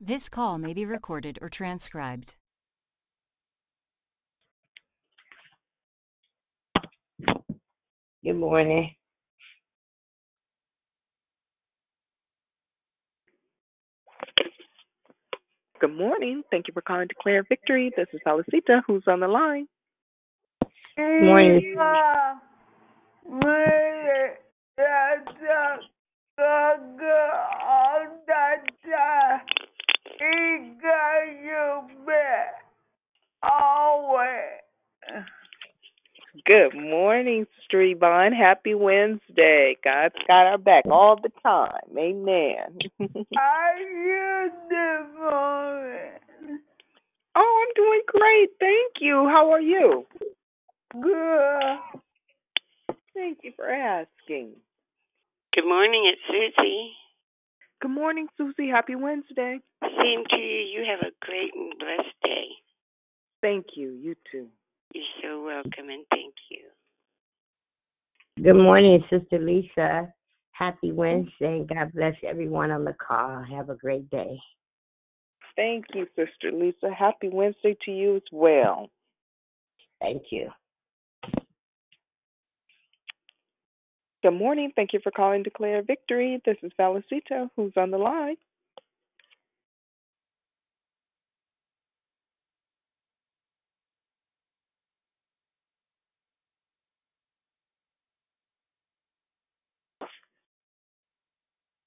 This call may be recorded or transcribed. Good morning. Good morning. Thank you for calling Declare Victory. This is Felicita. Who's on the line? Morning. Good morning, Sister Happy Wednesday. God's got our back all the time. Amen. How you doing? oh, I'm doing great. Thank you. How are you? Good. Thank you for asking. Good morning, it's Susie. Good morning, Susie. Happy Wednesday. Same to you. You have a great and blessed day. Thank you. You too. You're so welcome and thank you. Good morning, Sister Lisa. Happy Wednesday. God bless everyone on the call. Have a great day. Thank you, Sister Lisa. Happy Wednesday to you as well. Thank you. Good morning. Thank you for calling Declare Victory. This is Felicita. Who's on the line?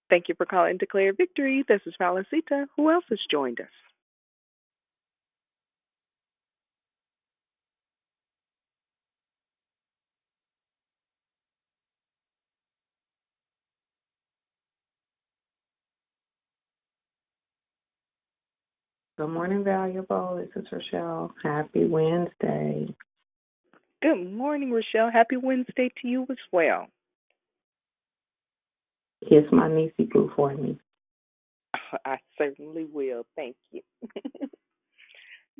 Thank you for calling Declare Victory. This is Felicita. Who else has joined us? Good morning, valuable. This is Rochelle. Happy Wednesday. Good morning, Rochelle. Happy Wednesday to you as well. Kiss my niecey boo for me. I certainly will. Thank you.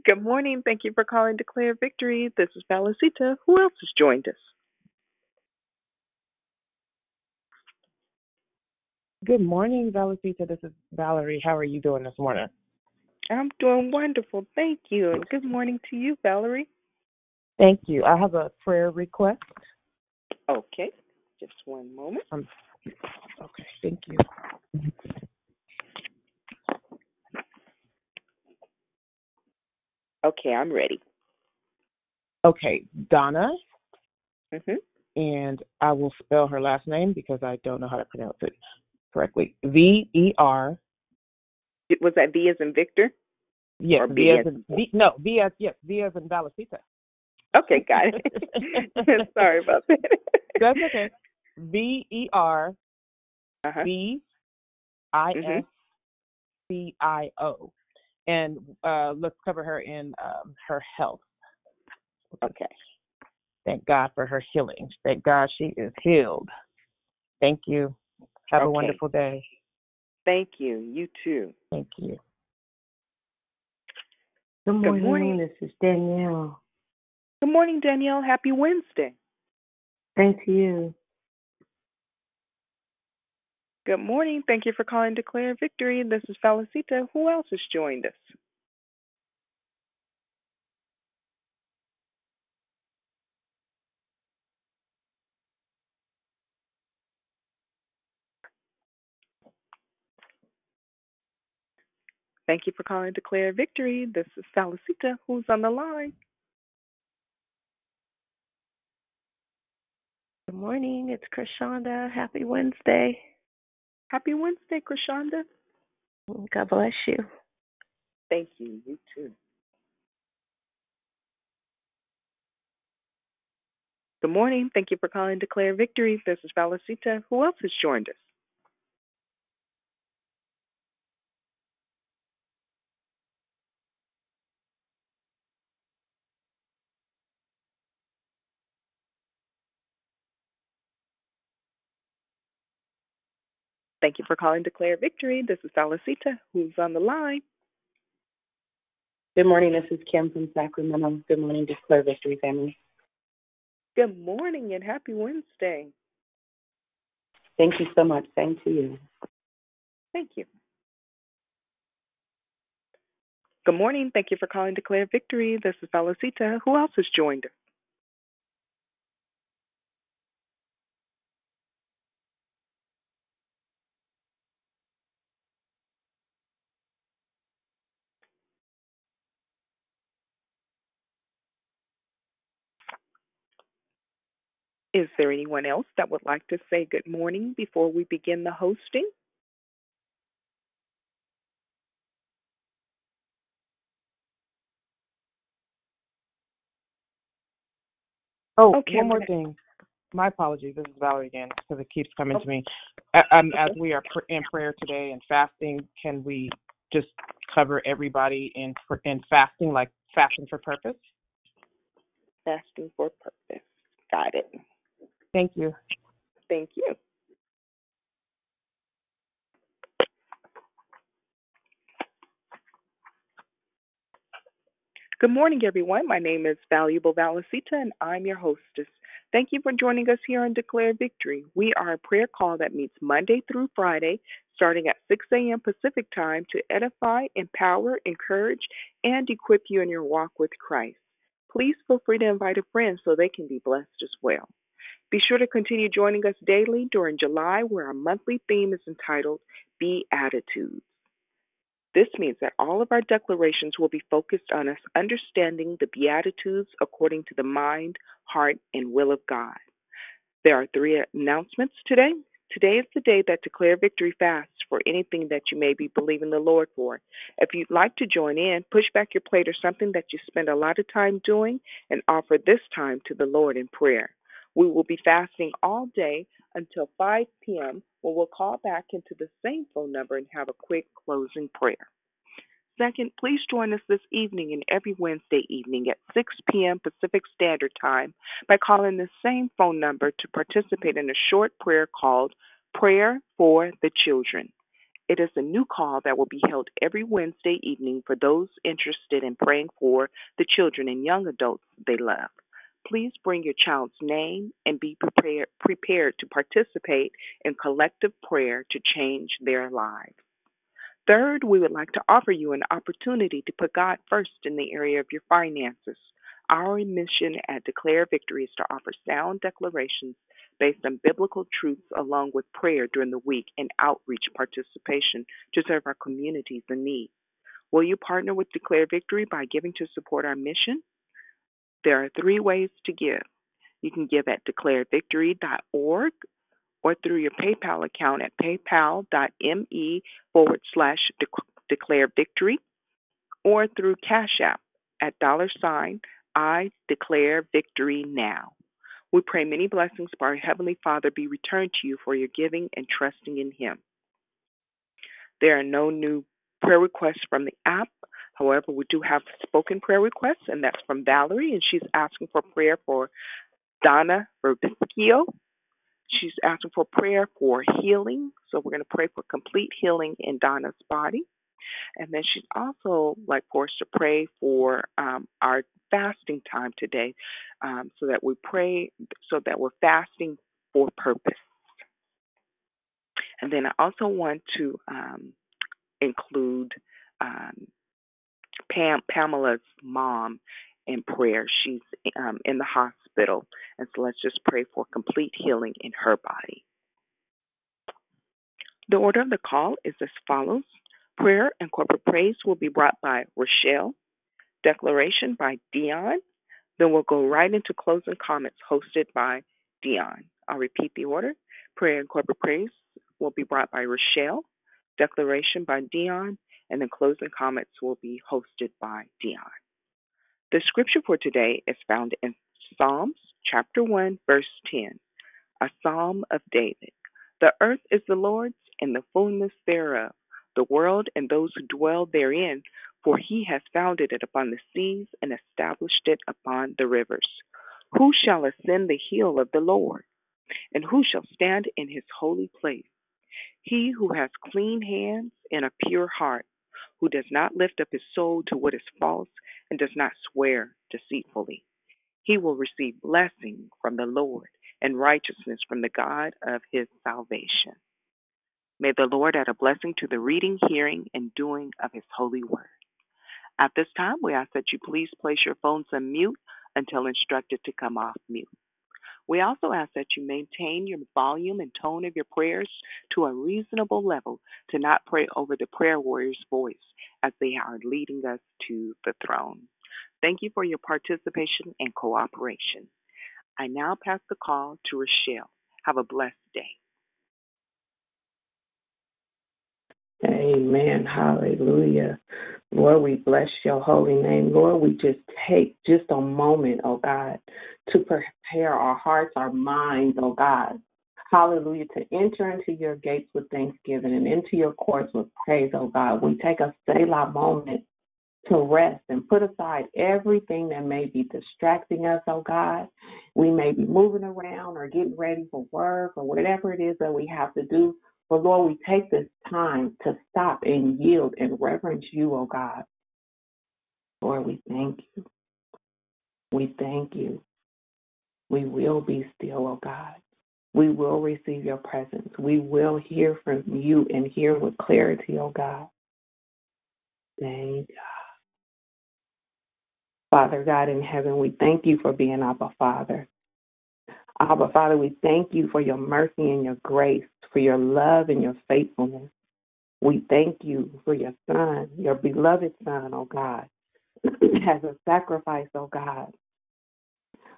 Good morning. Thank you for calling Declare Victory. This is Felicita. Who else has joined us? Good morning, Valicita. This is Valerie. How are you doing this morning? I'm doing wonderful. Thank you. And good morning to you, Valerie. Thank you. I have a prayer request. Okay. Just one moment. Um, okay, thank you. Okay, I'm ready. Okay, Donna, hmm and I will spell her last name because I don't know how to pronounce it correctly. V E R. Was that V as in Victor? Yes, Or B as as- in V. No, V as yes, V as in Valicita. Okay, got it. Sorry about that. That's okay. V E R Uh-huh. B I Mhm. S C I O, and uh, let's cover her in um, her health. Okay. Thank God for her healing. Thank God she is healed. Thank you. Have a wonderful day. Thank you. You too. Thank you. Good morning. Good morning. This is Danielle. Good morning, Danielle. Happy Wednesday. Thank you. Good morning. Thank you for calling Declare Victory. This is Felicita. Who else has joined us? Thank you for calling Declare Victory. This is Felicita. Who's on the line? Good morning. It's Krishanda. Happy Wednesday. Happy Wednesday, Krishanda. God bless you. Thank you. You too. Good morning. Thank you for calling Declare Victory. This is Felicita. Who else has joined us? Thank you for calling Declare Victory. This is Felicita. Who's on the line? Good morning. This is Kim from Sacramento. Good morning, Declare Victory family. Good morning and happy Wednesday. Thank you so much. Same to you. Thank you. Good morning. Thank you for calling Declare Victory. This is Felicita. Who else has joined us? Is there anyone else that would like to say good morning before we begin the hosting? Oh, Okay, one more thing. My apologies. This is Valerie again because it keeps coming to me. Um, as we are pr- in prayer today and fasting, can we just cover everybody in in fasting, like fasting for purpose? Fasting for purpose. Got it. Thank you. Thank you. Good morning, everyone. My name is Valuable Valicita, and I'm your hostess. Thank you for joining us here on Declare Victory. We are a prayer call that meets Monday through Friday, starting at 6 a.m. Pacific Time, to edify, empower, encourage, and equip you in your walk with Christ. Please feel free to invite a friend so they can be blessed as well. Be sure to continue joining us daily during July, where our monthly theme is entitled Beatitudes. This means that all of our declarations will be focused on us understanding the Beatitudes according to the mind, heart, and will of God. There are three announcements today. Today is the day that Declare Victory fasts for anything that you may be believing the Lord for. If you'd like to join in, push back your plate or something that you spend a lot of time doing and offer this time to the Lord in prayer. We will be fasting all day until 5 p.m. when we'll call back into the same phone number and have a quick closing prayer. Second, please join us this evening and every Wednesday evening at 6 p.m. Pacific Standard Time by calling the same phone number to participate in a short prayer called Prayer for the Children. It is a new call that will be held every Wednesday evening for those interested in praying for the children and young adults they love. Please bring your child's name and be prepared, prepared to participate in collective prayer to change their lives. Third, we would like to offer you an opportunity to put God first in the area of your finances. Our mission at Declare Victory is to offer sound declarations based on biblical truths along with prayer during the week and outreach participation to serve our communities in need. Will you partner with Declare Victory by giving to support our mission? There are three ways to give. You can give at declarevictory.org or through your PayPal account at paypal.me forward slash declare victory or through Cash App at dollar sign I declare victory now. We pray many blessings by our Heavenly Father be returned to you for your giving and trusting in Him. There are no new prayer requests from the app. However, we do have spoken prayer requests, and that's from Valerie, and she's asking for prayer for Donna Verbiscio. She's asking for prayer for healing. So we're going to pray for complete healing in Donna's body. And then she'd also like for us to pray for um, our fasting time today um, so that we pray, so that we're fasting for purpose. And then I also want to um, include um, Pam, Pamela's mom in prayer. She's um, in the hospital. And so let's just pray for complete healing in her body. The order of the call is as follows Prayer and corporate praise will be brought by Rochelle, declaration by Dion. Then we'll go right into closing comments hosted by Dion. I'll repeat the order. Prayer and corporate praise will be brought by Rochelle, declaration by Dion, and the closing comments will be hosted by Dion. The scripture for today is found in Psalms chapter 1, verse 10, a psalm of David. The earth is the Lord's and the fullness thereof, the world and those who dwell therein, for he has founded it upon the seas and established it upon the rivers. Who shall ascend the hill of the Lord? And who shall stand in his holy place? He who has clean hands and a pure heart, who does not lift up his soul to what is false and does not swear deceitfully. He will receive blessing from the Lord and righteousness from the God of his salvation. May the Lord add a blessing to the reading, hearing, and doing of his holy word. At this time, we ask that you please place your phones on mute until instructed to come off mute. We also ask that you maintain your volume and tone of your prayers to a reasonable level to not pray over the prayer warrior's voice as they are leading us to the throne. Thank you for your participation and cooperation. I now pass the call to Rochelle. Have a blessed day. Amen. Hallelujah. Lord, we bless your holy name. Lord, we just take just a moment, oh God, to prepare our hearts, our minds, oh God. Hallelujah. To enter into your gates with thanksgiving and into your courts with praise, oh God. We take a Selah moment to rest and put aside everything that may be distracting us, oh God. We may be moving around or getting ready for work or whatever it is that we have to do. But Lord, we take this time to stop and yield and reverence you, oh God. Lord, we thank you. We thank you. We will be still, oh God. We will receive your presence. We will hear from you and hear with clarity, oh God. Thank God. Father God in heaven, we thank you for being Abba Father. Abba Father, we thank you for your mercy and your grace, for your love and your faithfulness. We thank you for your Son, your beloved Son, oh God, as a sacrifice, oh God.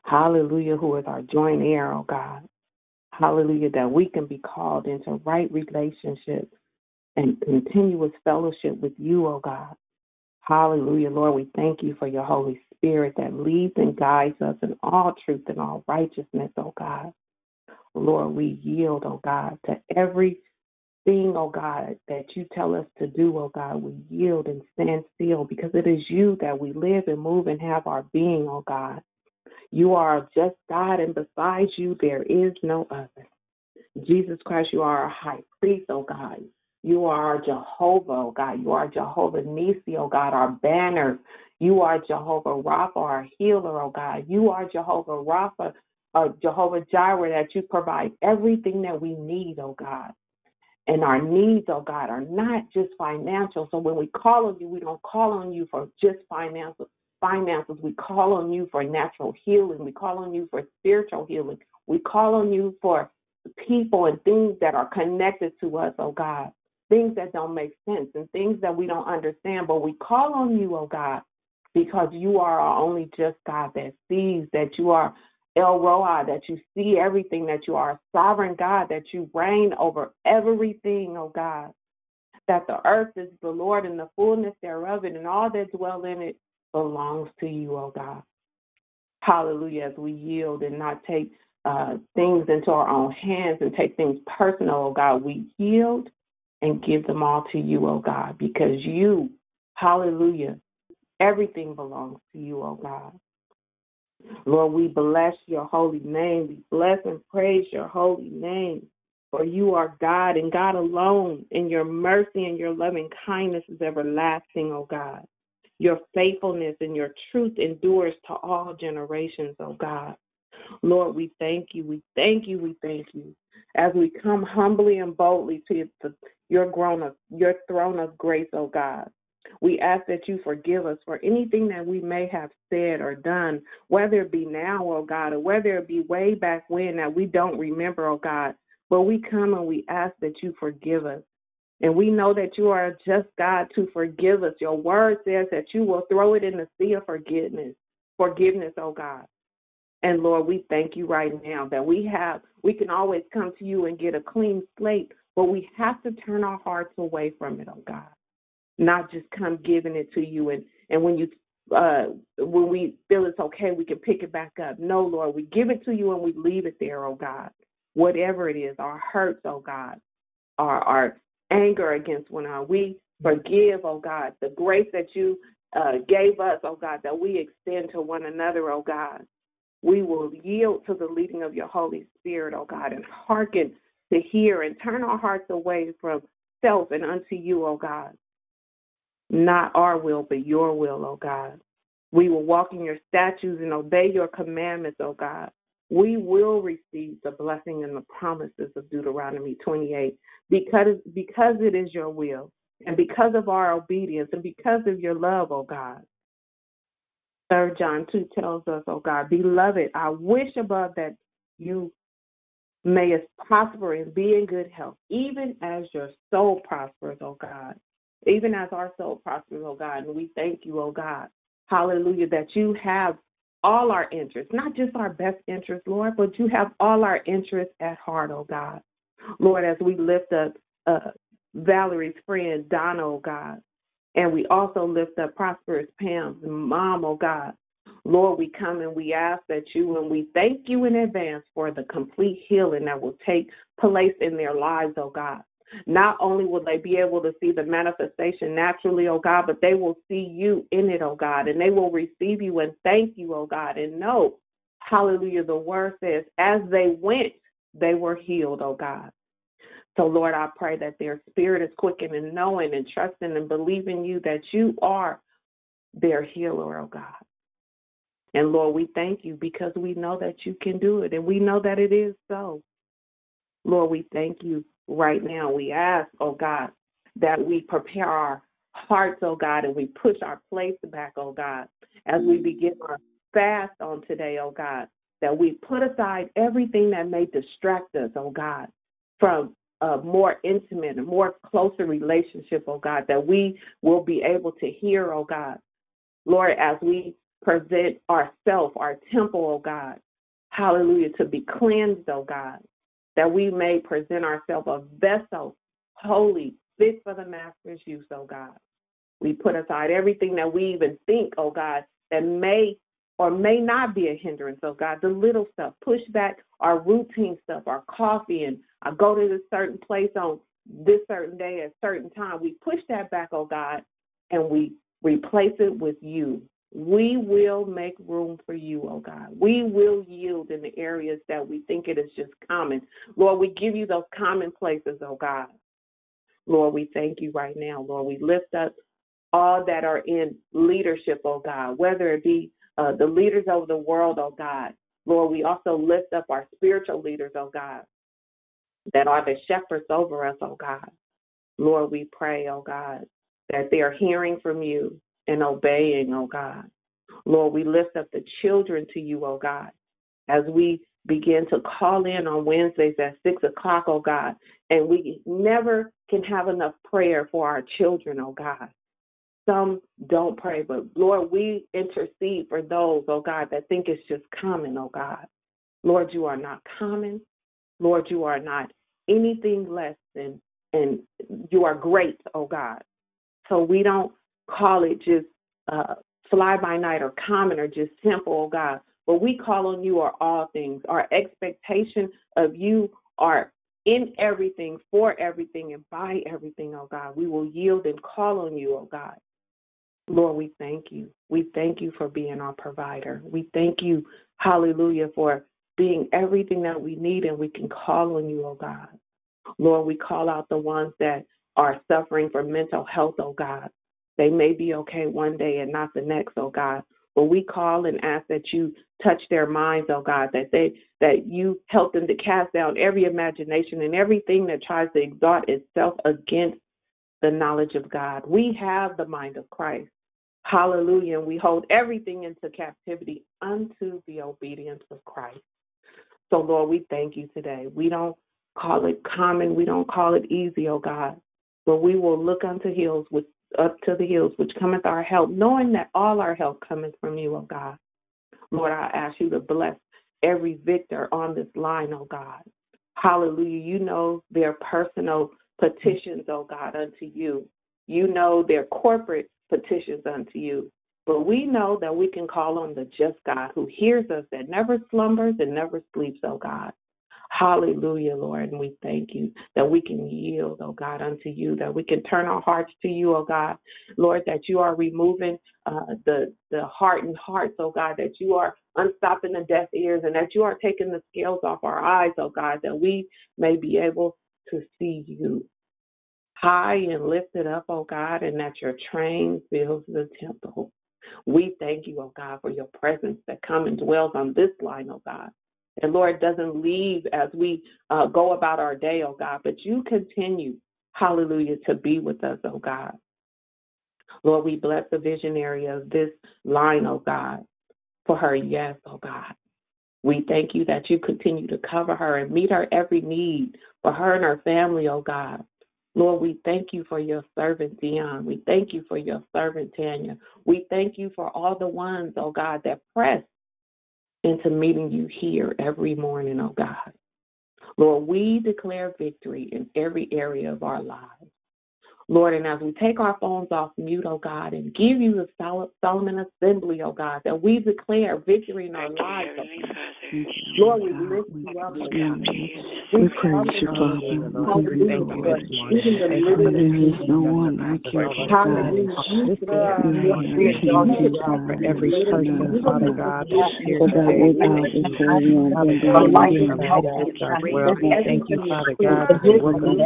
Hallelujah, who is our joint heir, oh God. Hallelujah, that we can be called into right relationships and continuous fellowship with you, oh God. Hallelujah, Lord. We thank you for your Holy Spirit that leads and guides us in all truth and all righteousness, oh God. Lord, we yield, oh God, to everything, oh God, that you tell us to do, oh God. We yield and stand still because it is you that we live and move and have our being, oh God. You are just God, and besides you, there is no other. Jesus Christ, you are our high priest, oh God. You are Jehovah, oh God. You are Jehovah Nissi, oh God, our banner. You are Jehovah Rapha, our healer, oh God. You are Jehovah Rapha, uh, Jehovah Jireh, that you provide everything that we need, oh God. And our needs, oh God, are not just financial. So when we call on you, we don't call on you for just finances. Finances. We call on you for natural healing. We call on you for spiritual healing. We call on you for people and things that are connected to us, oh God things that don't make sense and things that we don't understand. But we call on you, oh God, because you are our only just God that sees, that you are El Roi, that you see everything, that you are a sovereign God, that you reign over everything, oh God. That the earth is the Lord and the fullness thereof, and all that dwell in it belongs to you, oh God. Hallelujah, as we yield and not take uh, things into our own hands and take things personal, oh God. We yield and give them all to you, oh God, because you, hallelujah, everything belongs to you, oh God. Lord, we bless your holy name. We bless and praise your holy name. For you are God and God alone, and your mercy and your loving kindness is everlasting, O God. Your faithfulness and your truth endures to all generations, O God. Lord, we thank you. We thank you. We thank you. As we come humbly and boldly to your throne of your throne of grace, O God. We ask that you forgive us for anything that we may have said or done, whether it be now, oh God, or whether it be way back when that we don't remember, oh God. But we come and we ask that you forgive us. And we know that you are a just God to forgive us. Your word says that you will throw it in the sea of forgiveness. Forgiveness, oh God. And Lord, we thank you right now that we have, we can always come to you and get a clean slate, but we have to turn our hearts away from it, oh God. Not just come giving it to you and, and when you uh when we feel it's okay, we can pick it back up. No, Lord, we give it to you and we leave it there, oh God. Whatever it is, our hurts, oh God, our our anger against one another. We forgive, oh God, the grace that you uh, gave us, oh God, that we extend to one another, oh God. We will yield to the leading of your Holy Spirit, oh God, and hearken to hear and turn our hearts away from self and unto you, O God. Not our will, but your will, O God. We will walk in your statutes and obey your commandments, O God. We will receive the blessing and the promises of Deuteronomy 28 because, because it is your will. And because of our obedience and because of your love, O God. Third John 2 tells us, O God, beloved, I wish above that you may prosper and be in good health, even as your soul prospers, O God. Even as our soul prospers, oh God. And we thank you, oh God. Hallelujah, that you have all our interests, not just our best interests, Lord, but you have all our interests at heart, oh God. Lord, as we lift up uh, Valerie's friend, Donna, oh God, and we also lift up Prosperous Pam's mom, oh God. Lord, we come and we ask that you and we thank you in advance for the complete healing that will take place in their lives, oh God. Not only will they be able to see the manifestation naturally, oh God, but they will see you in it, oh God, and they will receive you and thank you, oh God, and know, hallelujah, the word says, as they went, they were healed, oh God. So, Lord, I pray that their spirit is quickened and knowing and trusting and believing you that you are their healer, oh God. And Lord, we thank you because we know that you can do it and we know that it is so. Lord, we thank you right now. We ask, oh God, that we prepare our hearts, oh God, and we push our plates back, oh God, as we begin our fast on today, oh God, that we put aside everything that may distract us, oh God, from a more intimate, a more closer relationship, oh God, that we will be able to hear, oh God. Lord, as we present ourself, our temple, oh God, hallelujah, to be cleansed, oh God, that we may present ourselves a vessel, holy, fit for the master's use, oh God. We put aside everything that we even think, oh God, that may or may not be a hindrance, oh God, the little stuff. Push back our routine stuff, our coffee, and I go to this certain place on this certain day at certain time. We push that back, oh God, and we replace it with you. We will make room for you, oh God. We will yield in the areas that we think it is just common. Lord, we give you those common places, oh God. Lord, we thank you right now. Lord, we lift up all that are in leadership, oh God, whether it be uh, the leaders of the world, oh God. Lord, we also lift up our spiritual leaders, oh God, that are the shepherds over us, oh God. Lord, we pray, oh God, that they are hearing from you and obeying, oh God. Lord, we lift up the children to you, oh God, as we begin to call in on Wednesdays at six o'clock, oh God, and we never can have enough prayer for our children, oh God. Some don't pray, but Lord, we intercede for those, oh God, that think it's just common, oh God. Lord, you are not common. Lord, you are not anything less than, and you are great, oh God. So we don't call it just uh, fly by night or common or just simple, oh God. But we call on you are all things. Our expectation of you are in everything, for everything, and by everything, oh God. We will yield and call on you, oh God. Lord, we thank you. We thank you for being our provider. We thank you, hallelujah, for being everything that we need and we can call on you, oh God. Lord, we call out the ones that are suffering from mental health, oh God. They may be okay one day and not the next, oh God. But we call and ask that you touch their minds, oh God, that they that you help them to cast down every imagination and everything that tries to exalt itself against the knowledge of God. We have the mind of Christ. Hallelujah. And we hold everything into captivity unto the obedience of Christ. So, Lord, we thank you today. We don't call it common, we don't call it easy, oh God, but we will look unto hills with up to the hills which cometh our help, knowing that all our help cometh from you, oh God. Lord, I ask you to bless every victor on this line, oh God. Hallelujah. You know their personal petitions, oh God, unto you. You know their corporate petitions unto you. But we know that we can call on the just God who hears us, that never slumbers and never sleeps, oh God. Hallelujah, Lord. And we thank you that we can yield, oh God, unto you, that we can turn our hearts to you, oh God. Lord, that you are removing uh, the, the hardened hearts, oh God, that you are unstopping the deaf ears and that you are taking the scales off our eyes, oh God, that we may be able to see you high and lifted up, oh God, and that your train fills the temple. We thank you, oh God, for your presence that comes and dwells on this line, oh God. And Lord, doesn't leave as we uh, go about our day, oh God, but you continue, hallelujah, to be with us, oh God. Lord, we bless the visionary of this line, oh God, for her yes, oh God. We thank you that you continue to cover her and meet her every need for her and her family, oh God. Lord, we thank you for your servant Dion. We thank you for your servant Tanya. We thank you for all the ones, oh God, that press into meeting you here every morning, oh God. Lord, we declare victory in every area of our lives. Lord, and as we take our phones off mute, oh God, and give you the Sol- Solemn Assembly, oh God, that we declare victory in our oh Thank lives. oh Lord, we lift you up, oh God. to you this We praise you, Father. Hallelujah, Thank you Lord. this morning. Even the Thank you living There is no oh one like you, Hallelujah. This day, Lord, we exalt you, God. for every person, Father God, oh here so that we bow before you and Father bend God, down we before are you. amidst our world. We thank you, Father God, that you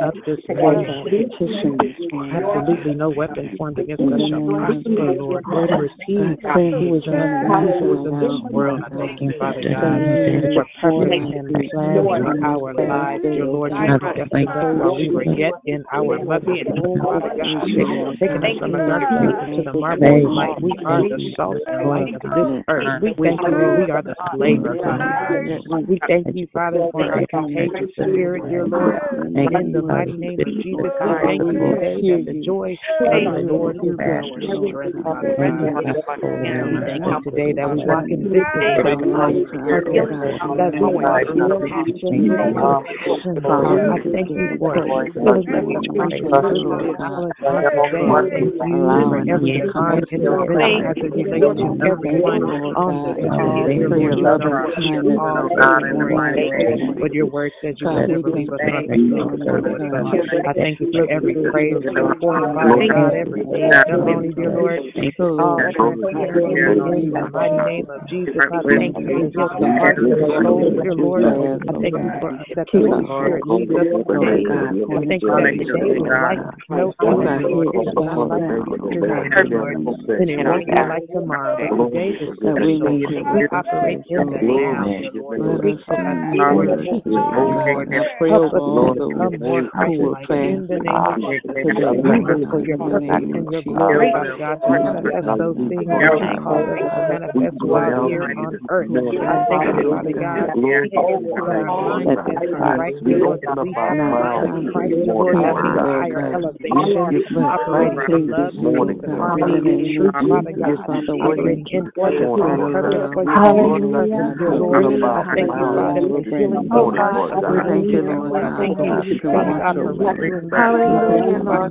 up this Voice morning. our petition this. Absolutely. No weapon formed against us shall prosper, Jesus. Lord. Greater is He God, who is in us running than he who is easily in now, this world. Lord. I thank you, Father God, you said for purpose according and to plan for our lives. day, Dear Lord, you God. predestined us while we were yet in our mother's womb, Father God, taking us from a dark place to the marvelous light. We are the salt and light of this earth. We thank you, We are the flavor, Father God. We thank you, Father, for our contagious spirit, dear Lord. In the mighty name of Jesus, we thank you today that the joy of the Lord is our strength, Father God. And we thank you today that we walk in victory, that we walk in purpose, that we walk in passion, with passion, Father. I thank you for filling us with fresh fruit and talent on today. Thank you for every divine intervention as it relates to everyone on this call. Dear Lord, you know what we are all praying. But your word says you will never leave us nor forsake us. I thank you for every praise report, Father God, every testimony, dear Lord. All in the mighty name of Jesus, I thank you for heal the hearts and souls, dear Lord. I thank you for the Holy Spirit leads us today. I thank you that today is like no other, Lord. It's not like yesterday, Lord. And it won't be like tomorrow. Today is special. We operate in the now, Lord. Speak to Lord. Teach us, Lord. Help us to become more Christ-like in the name of Jesus. Use us for your purpose and your glory, God, to manifest those things that you called us to manifest while here on earth. I thank you, Father God, that our mindset is right, dear Lord, that we have the mind of Christ, dear Lord, that we are higher elevation, operating love, truth, and harmony, and truth, Father God, operating in order and purpose for your purpose, dear Lord. I thank you, Father, for healing those hearts. I thank you, Lord. I thank you, Father. God, for rescuing those,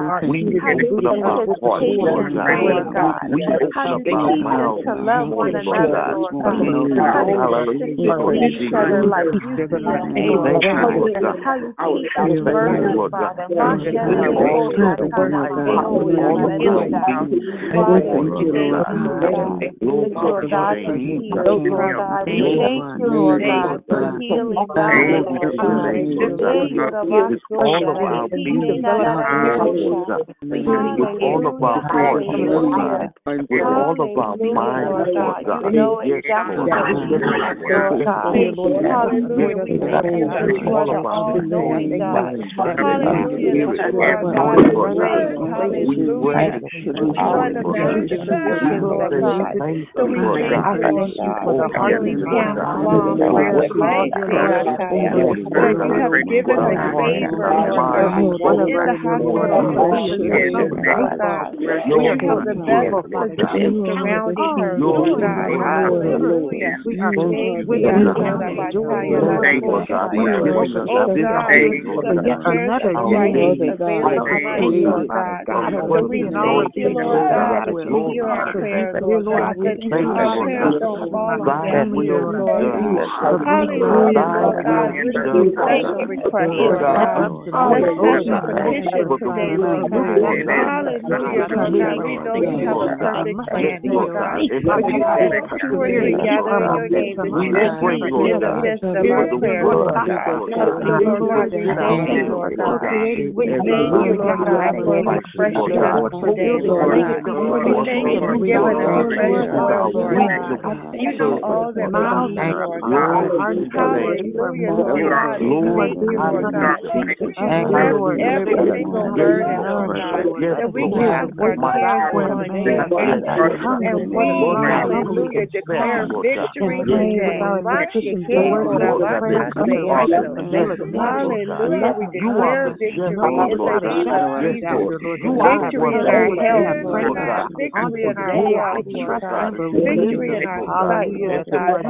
in a dark place, dear Lord. I thank you for an extended plan, dear Lord. I thank you, Father, for being intentional about our lives, Lord. Thank you, hallelujah, for hearing spiritually and seeing spiritually, dear Lord. I thank you, God, for the activation of faith, Lord. Faith to receive what you hope for and certain what you do not yet see. I come against you all dark places, dear Lord, spiritual heavenly realms, dear Lord. Thank you, Father God, that we come today, hallelujah, of you, putting our feet and booted up with the sword, Lord God. How you teach us to love one another, Lord God. How you teach each other you see us, Lord. You teach us virtues, Father. Lord God, for healing, Lord God. We thank you, Lord God, for healing, God. It's all about being with all of our hearts, Lord God. With all of our minds, Lord God. You know exactly what we need, Lord God. Hallelujah. We thank you that you are the all-knowing God. Hallelujah. That you are God of grace. Hallelujah. You are the mountain Lord God. So we thank you, Lord God, for the healing camp mom prayer call, dear Lord. You have given us favor, Lord God, in the hospital, We are so the best position surrounding Lord God. Hallelujah. We are made with our Lord by fire, Lord God. God, for yet another day Lord God. Thank you, Lord God, that you hear our prayers, Lord God, that our prayers don't fall on deaf ears, Lord God. Hallelujah, Lord God. Thank you, Lord God. Let's have the petition today, Lord God. Hallelujah, Lord God. We know you have a perfect plan, Lord God. You said two or three gather in your name, that you will be in the midst of our prayer, Lord God. Lord God, we thank you, Lord God. We thank you, Lord God, for refreshing us today, Lord God. We thank you for giving us a fresh oil, Lord God. You know all that we need, Lord God. Hallelujah, Lord God. We thank you, Lord God. Rest every single burden, Lord God, that we cast our cares on you. And we, hallelujah, declare victory today. Hallelujah, we declare victory in the name of Jesus. Victory in our health. Victory in our God. Victory in our sight.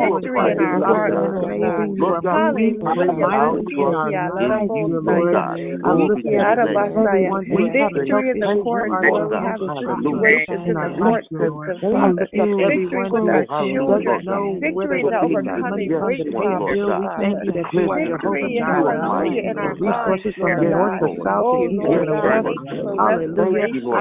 Victory in our heart, Lord God. Hallelujah. We victory in the court where we have situations in the court system. Victory with our children. Victory in overcoming weight problems, Father. Victory, hallelujah, in our minds, Lord. Oh, Lord God, for restoration.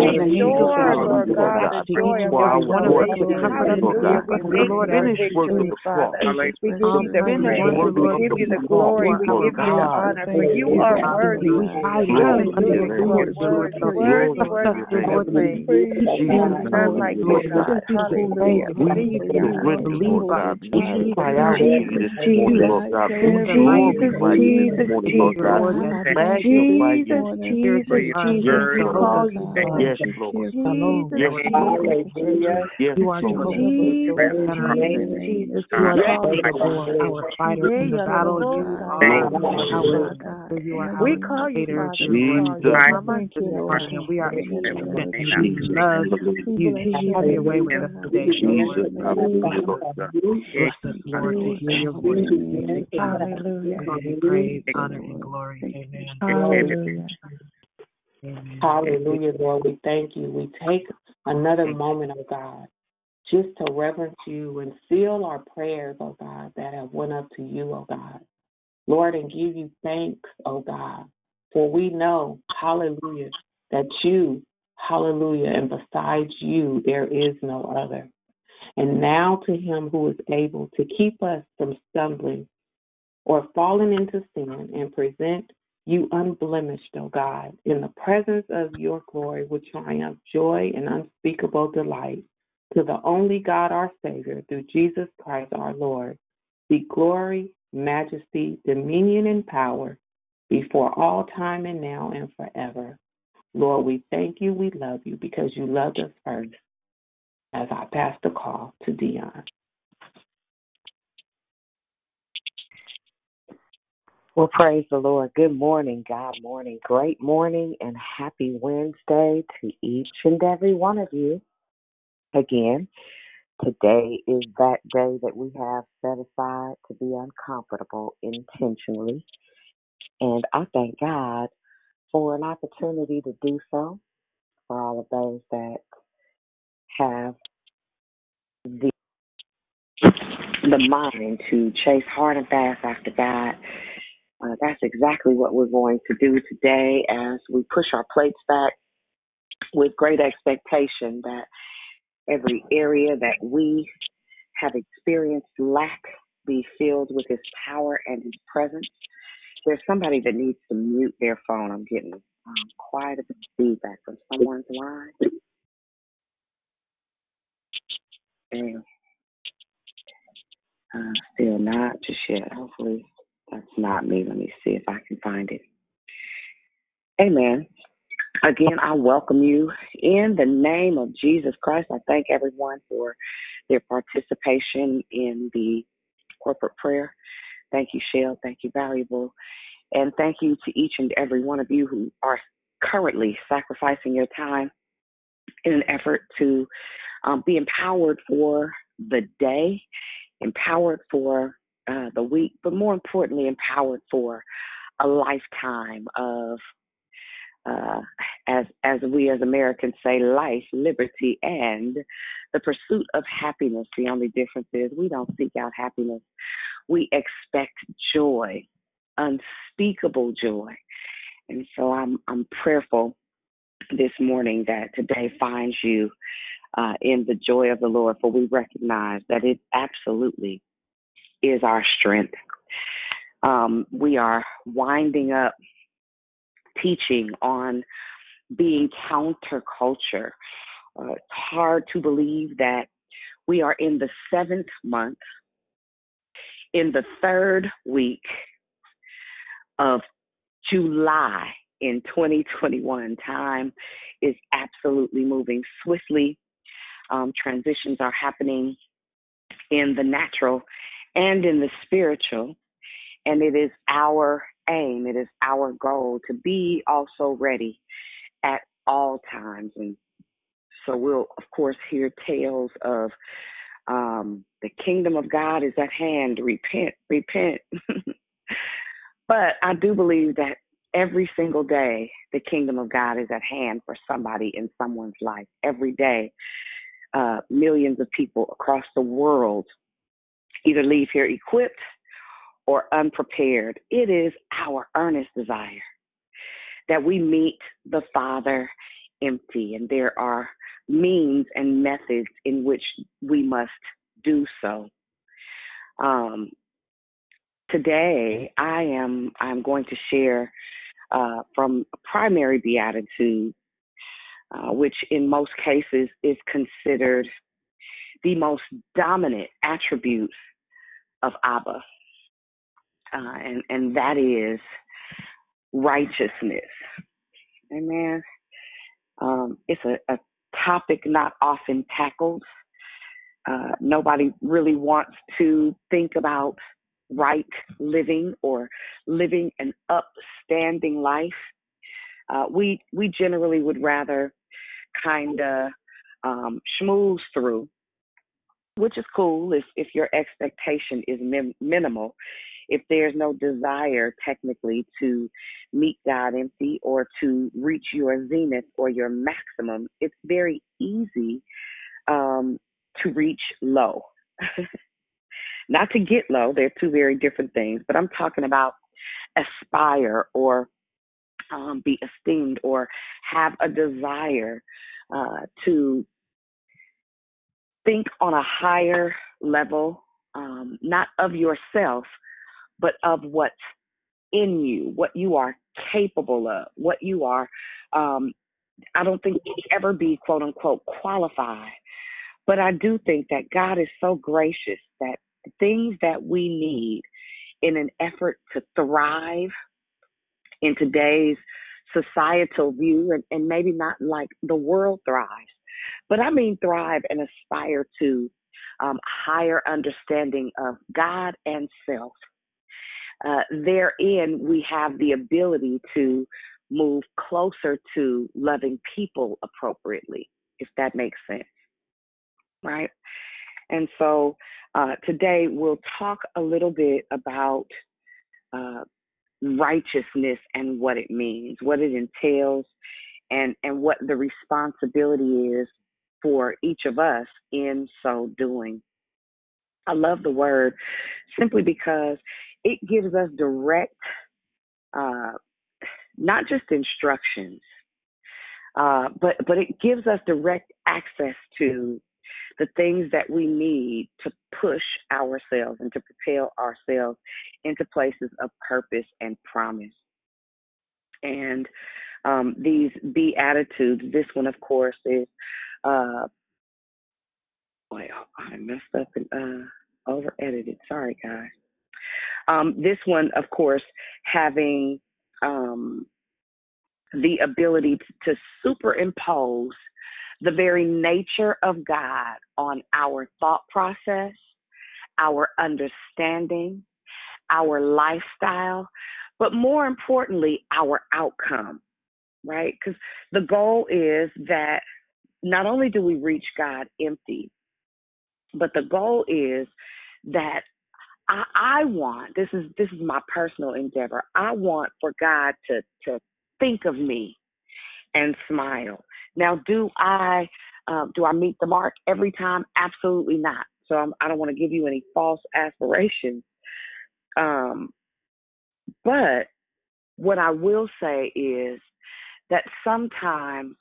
Restore, Lord God, the joy of our salvation. Hallelujah. We thank you for victory, Father. We give you the praise. We give you the glory. We give you the honor. For you are worthy. Hallelujah. We. We. We you. We you. Jesus, Jesus. You We call you, Jesus. Father. dear We Lord. call you Mama. Thank you, Lord. And we are expectant to Jesus. love you. Have your way with us today, Jesus. Hallelujah, Lord to hear your voice. Hallelujah. Praise, honor, and glory. Amen. Hallelujah, Lord. We thank you. We take another moment, oh God, just to reverence you and seal our prayers, oh God, that have went up to you, oh God. Lord, and give you thanks, oh God. For we know, hallelujah, that you, hallelujah, and besides you, there is no other. And now to him who is able to keep us from stumbling or falling into sin and present you unblemished, O God, in the presence of your glory with triumph, joy, and unspeakable delight. To the only God, our Savior, through Jesus Christ our Lord, be glory, majesty, dominion, and power before all time and now and forever. Lord, we thank you, we love you because you loved us first. As I pass the call to Dion. Well, praise the Lord. Good morning, God morning. Great morning and happy Wednesday to each and every one of you. Again, today is that day that we have set aside to be uncomfortable intentionally. And I thank God for an opportunity to do so for all of those that have the the mind to chase hard and fast after God. Uh, that's exactly what we're going to do today as we push our plates back with great expectation that every area that we have experienced lack be filled with His power and His presence. There's somebody that needs to mute their phone. I'm getting um, quite a bit of feedback from someone's line. And uh, still not just yet. Hopefully that's not me. Let me see if I can find it. Amen. Again, I welcome you in the name of Jesus Christ. I thank everyone for their participation in the corporate prayer. Thank you, Shell. Thank you, Valuable. And thank you to each and every one of you who are currently sacrificing your time in an effort to um, be empowered for the day, empowered for uh, the week, but more importantly, empowered for a lifetime of, uh, as as we as Americans say, life, liberty, and the pursuit of happiness. The only difference is we don't seek out happiness; we expect joy, unspeakable joy. And so I'm I'm prayerful this morning that today finds you uh, in the joy of the Lord, for we recognize that it absolutely is our strength. Um, we are winding up teaching on being counterculture. Uh, it's hard to believe that we are in the seventh month, in the third week of July in 2021. Time is absolutely moving swiftly. Um, transitions are happening in the natural and in the spiritual. And it is our aim, it is our goal to be also ready at all times. And so we'll, of course, hear tales of um, the kingdom of God is at hand. Repent, repent. but I do believe that every single day, the kingdom of God is at hand for somebody in someone's life. Every day, uh, millions of people across the world either leave here equipped or unprepared. It is our earnest desire that we meet the Father empty, and there are means and methods in which we must do so. Um, today, I am I'm going to share uh, from primary beatitude, uh, which in most cases is considered the most dominant attribute of Abba, uh, and and that is righteousness. Amen. Um, it's a, a, topic not often tackled. Uh, nobody really wants to think about right living or living an upstanding life. Uh, we we generally would rather kind of um, schmooze through which is cool if if your expectation is min- minimal if there's no desire technically to meet God empty or to reach your zenith or your maximum, it's very easy um, to reach low. Not to get low, they're two very different things, but I'm talking about aspire or um, be esteemed or have a desire uh, to think on a higher level, um, not of yourself, but of what's in you, what you are capable of, what you are. Um, I don't think you ever be quote unquote qualified, but I do think that God is so gracious that things that we need in an effort to thrive in today's societal view, and, and maybe not like the world thrives, but I mean thrive and aspire to um, higher understanding of God and self. Uh, therein, we have the ability to move closer to loving people appropriately, if that makes sense. Right? And so uh, today we'll talk a little bit about uh, righteousness and what it means, what it entails, and, and what the responsibility is for each of us in so doing. I love the word simply because it gives us direct, uh, not just instructions, uh, but but it gives us direct access to the things that we need to push ourselves and to propel ourselves into places of purpose and promise. And um, these beatitudes, this one, of course, is uh, well, I messed up and uh, over edited. Sorry, guys. Um, this one, of course, having um, the ability to, to superimpose the very nature of God on our thought process, our understanding, our lifestyle, but more importantly, our outcome right? Because the goal is that not only do we reach God empty, but the goal is that I, I want this is this is my personal endeavor. I want for God to to think of me and smile. Now, do I um, do I meet the mark every time? Absolutely not. So I'm, I do not want to give you any false aspirations. Um, but what I will say is that sometimes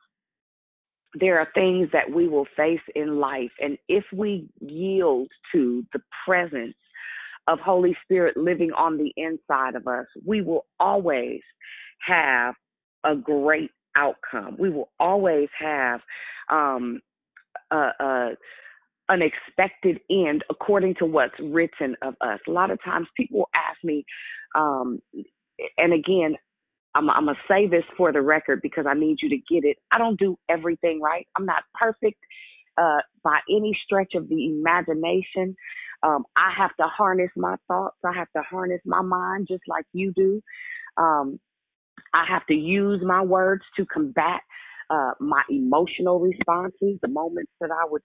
there are things that we will face in life, and if we yield to the presence of Holy Spirit living on the inside of us, we will always have a great outcome. We will always have um, a, a, an expected end according to what's written of us. A lot of times people ask me, um, and again, I'm, I'm to say this for the record because I need you to get it. I don't do everything right. I'm not perfect uh, by any stretch of the imagination. Um, I have to harness my thoughts. I have to harness my mind just like you do. Um, I have to use my words to combat uh, my emotional responses, the moments that I would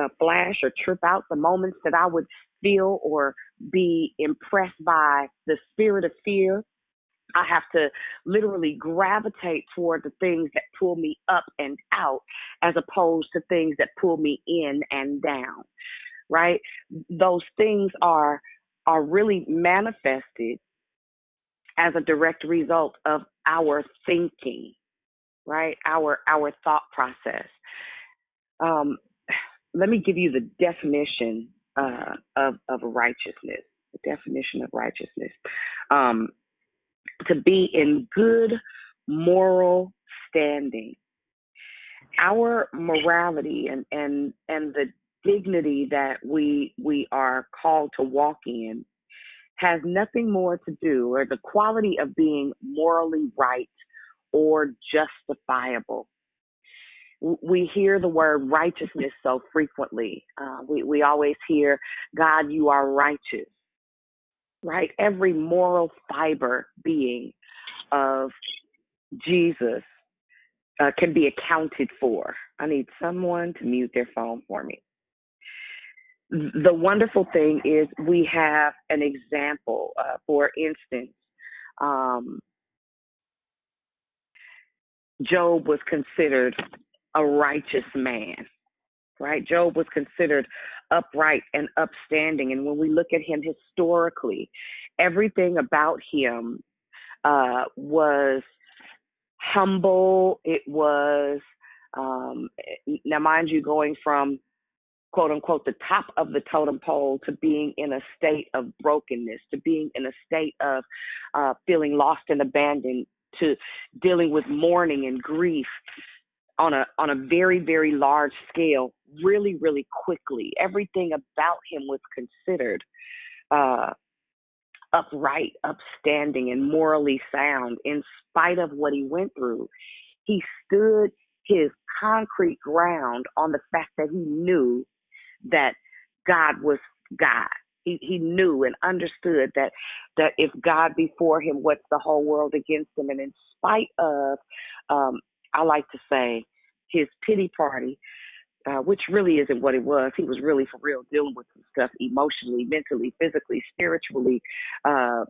uh, flash or trip out, the moments that I would feel or be impressed by the spirit of fear. I have to literally gravitate toward the things that pull me up and out as opposed to things that pull me in and down. Right? Those things are are really manifested as a direct result of our thinking, right? Our our thought process. Um, let me give you the definition uh, of of righteousness. The definition of righteousness: um, to be in good moral standing. Our morality and and and the dignity that we we are called to walk in has nothing more to do, or the quality of being morally right or justifiable. We hear the word righteousness so frequently. Uh, we, we always hear, God, you are righteous, right? Every moral fiber being of Jesus uh, can be accounted for. I need someone to mute their phone for me the wonderful thing is we have an example. Uh, for instance, um, Job was considered a righteous man, right? Job was considered upright and upstanding. And when we look at him historically, everything about him uh, was humble. It was, um, now, mind you, going from quote unquote the top of the totem pole to being in a state of brokenness to being in a state of uh, feeling lost and abandoned to dealing with mourning and grief on a on a very very large scale really really quickly everything about him was considered uh, upright upstanding and morally sound in spite of what he went through he stood his concrete ground on the fact that he knew that God was God. He he knew and understood that that if God before him, what's the whole world against him? And in spite of, um, I like to say, his pity party, uh, which really isn't what it was. He was really for real dealing with some stuff emotionally, mentally, physically, spiritually, uh,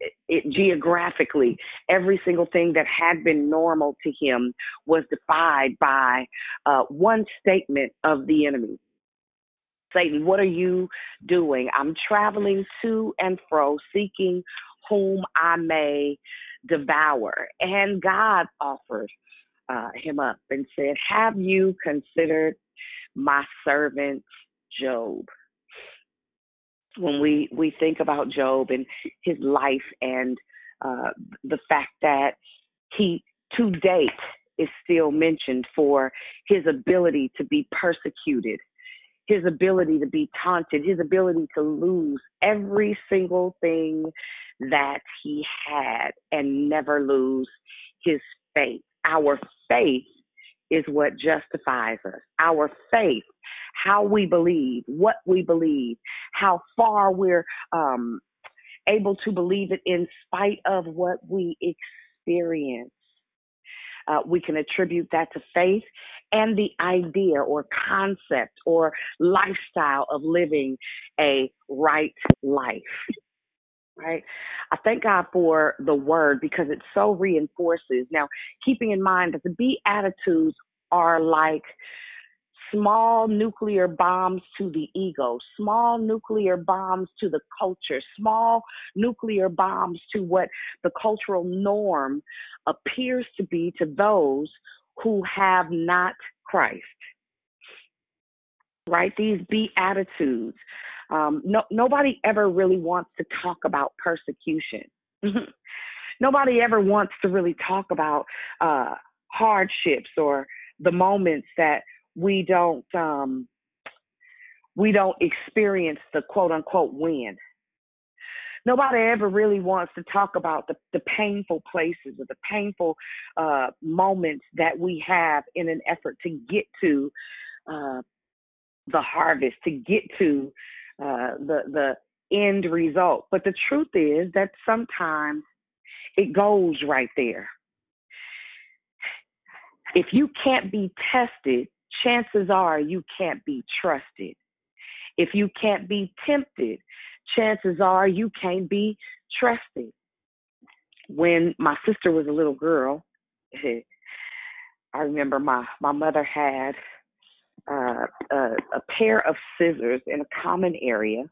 it, it, geographically. Every single thing that had been normal to him was defied by uh, one statement of the enemy. Satan, what are you doing? I'm traveling to and fro, seeking whom I may devour. And God offered uh, him up and said, Have you considered my servant Job? When we, we think about Job and his life and uh, the fact that he, to date, is still mentioned for his ability to be persecuted his ability to be taunted, his ability to lose every single thing that he had and never lose his faith. Our faith is what justifies us. Our faith, how we believe, what we believe, how far we're um, able to believe it in spite of what we experience. uh, we can attribute that to faith and the idea or concept or lifestyle of living a right life. Right? I thank God for the word because it so reinforces. Now, keeping in mind that the Beatitudes are like small nuclear bombs to the ego, small nuclear bombs to the culture, small nuclear bombs to what the cultural norm appears to be to those who have not Christ. Right? These beatitudes. Um, no, nobody ever really wants to talk about persecution. nobody ever wants to really talk about uh, hardships or the moments that we don't um, we don't experience the quote unquote win. Nobody ever really wants to talk about the, the painful places or the painful uh, moments that we have in an effort to get to uh, the harvest, to get to uh, the the end result. But the truth is that sometimes it goes right there. If you can't be tested, chances are you can't be trusted. If you can't be tempted, chances are you can't be trusted. When my sister was a little girl, I remember my my mother had uh, a, a pair of scissors in a common area,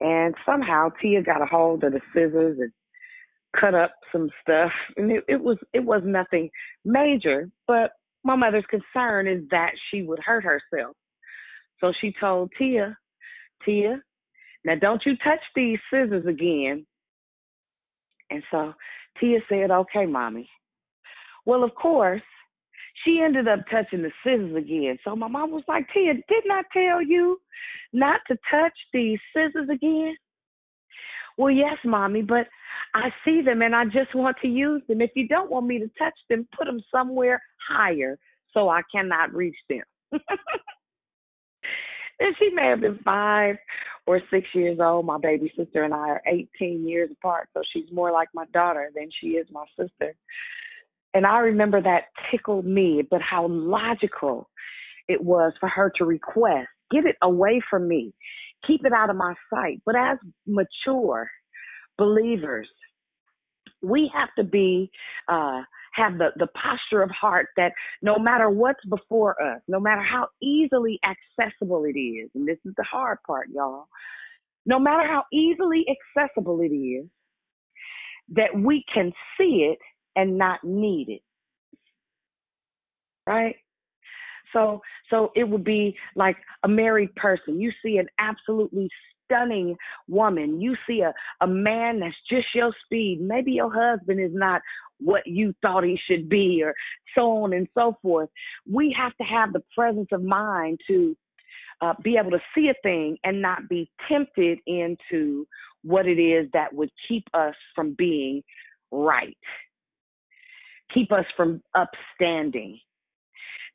and somehow Tia got a hold of the scissors and cut up some stuff, and it, it was it was nothing major, but my mother's concern is that she would hurt herself. So she told Tia, Tia, now don't you touch these scissors again. And so Tia said, okay, mommy. Well, of course, she ended up touching the scissors again. So my mom was like, Tia, didn't I tell you not to touch these scissors again? Well, yes, mommy, but I see them and I just want to use them. If you don't want me to touch them, put them somewhere higher so I cannot reach them. and she may have been five or six years old. My baby sister and I are 18 years apart, so she's more like my daughter than she is my sister. And I remember that tickled me, but how logical it was for her to request, get it away from me, keep it out of my sight. But as mature believers, we have to be uh, have the, the posture of heart that no matter what's before us, no matter how easily accessible it is, and this is the hard part, y'all, no matter how easily accessible it is, that we can see it and not need it. Right? So so it would be like a married person. You see an absolutely stunning woman. You see a, a man that's just your speed. Maybe your husband is not what you thought he should be, or so on and so forth. We have to have the presence of mind to uh, be able to see a thing and not be tempted into what it is that would keep us from being right, keep us from upstanding.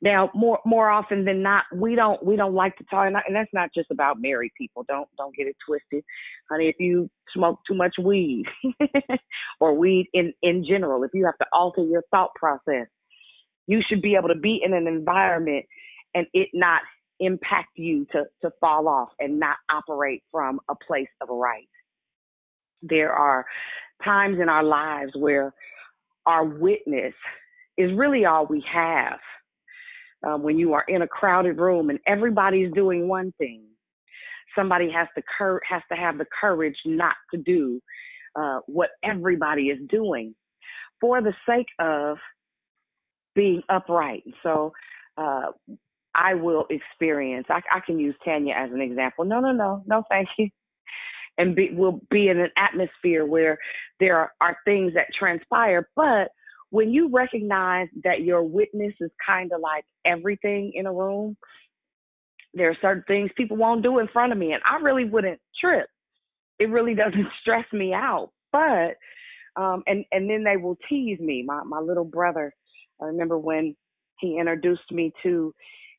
Now, more more often than not, we don't we don't like to talk, and, that's not just about married people. Don't don't get it twisted, honey. If you smoke too much weed, or weed in in general, if you have to alter your thought process, you should be able to be in an environment and it not impact you to to fall off and not operate from a place of right. There are times in our lives where our witness is really all we have um, when you are in a crowded room and everybody's doing one thing, somebody has to cur- has to have the courage not to do uh, what everybody is doing for the sake of being upright. So uh, I will experience. I, I, can use Tanya as an example. No, no, no, no, thank you. And be, we'll be in an atmosphere where there are, are things that transpire, but when you recognize that your witness is kind of like everything in a room, there are certain things people won't do in front of me, and I really wouldn't trip. It really doesn't stress me out. But um, and and then they will tease me. My my little brother, I remember when he introduced me to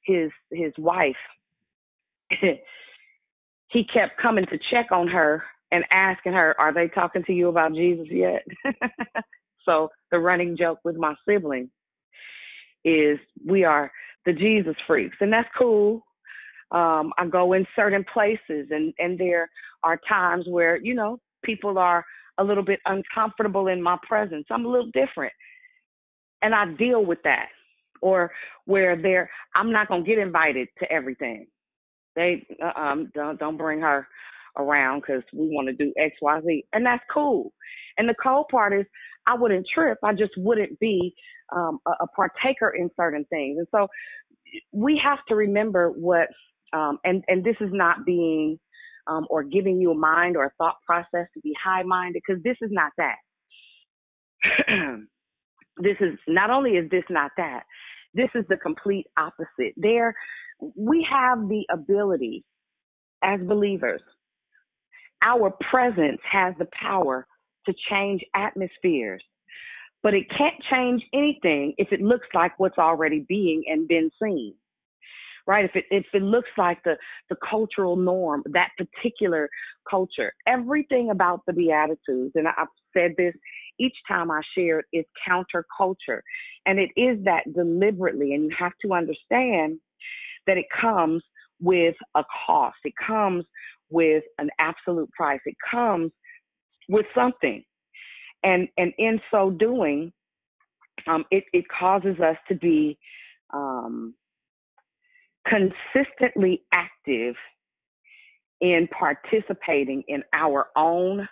his his wife. he kept coming to check on her and asking her, "Are they talking to you about Jesus yet?" So the running joke with my siblings is we are the Jesus freaks, and that's cool. Um, I go in certain places, and and there are times where you know people are a little bit uncomfortable in my presence. I'm a little different, and I deal with that. Or where they're, I'm not gonna get invited to everything. They um don't don't bring her around because we want to do X Y Z, and that's cool. And the cold part is I wouldn't trip. I just wouldn't be um, a, a partaker in certain things. And so we have to remember what, um, and and this is not being um, or giving you a mind or a thought process to be high minded because this is not that. this is not only is this not that, this is the complete opposite. There, we have the ability as believers. Our presence has the power to change atmospheres, but it can't change anything if it looks like what's already being and been seen. Right? If it if it looks like the the cultural norm, that particular culture, everything about the Beatitudes, and I've said this each time I share it, is counterculture. And it is that deliberately, and you have to understand that it comes with a cost. It comes with an absolute price. It comes with something. And and in so doing, um, it, it causes us to be um, consistently active in participating in our own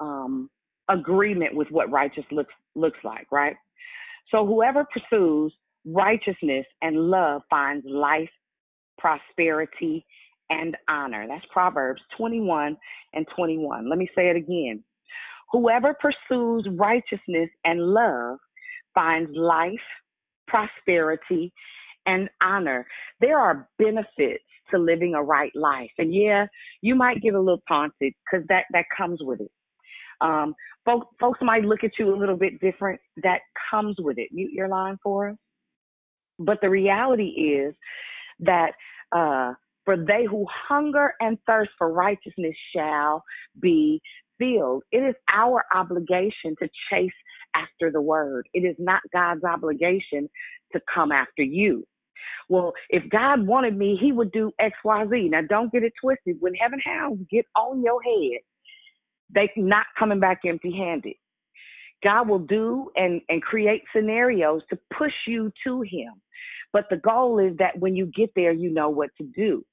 um, agreement with what righteous looks looks like, right? So whoever pursues righteousness and love finds life, prosperity, and honor. That's Proverbs 21 and 21. Let me say it again. Whoever pursues righteousness and love finds life, prosperity, and honor. There are benefits to living a right life. And yeah, you might get a little taunted because that, that comes with it. Um, folks, folks might look at you a little bit different. That comes with it. Mute your line for us. But the reality is that uh, for they who hunger and thirst for righteousness shall be filled. It is our obligation to chase after the word. It is not God's obligation to come after you. Well, if God wanted me, he would do X, Y, Z. Now, don't get it twisted. When heaven hounds get on your head, they're not coming back empty handed. God will do and, and create scenarios to push you to him. But the goal is that when you get there, you know what to do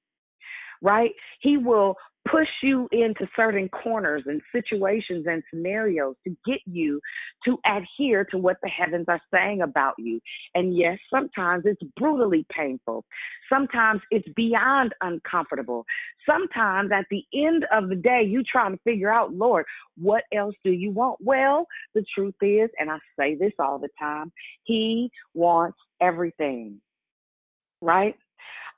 right? He will push you into certain corners and situations and scenarios to get you to adhere to what the heavens are saying about you. And yes, sometimes it's brutally painful. Sometimes it's beyond uncomfortable. Sometimes at the end of the day, you trying to figure out, Lord, what else do you want? Well, the truth is, and I say this all the time, He wants everything, right?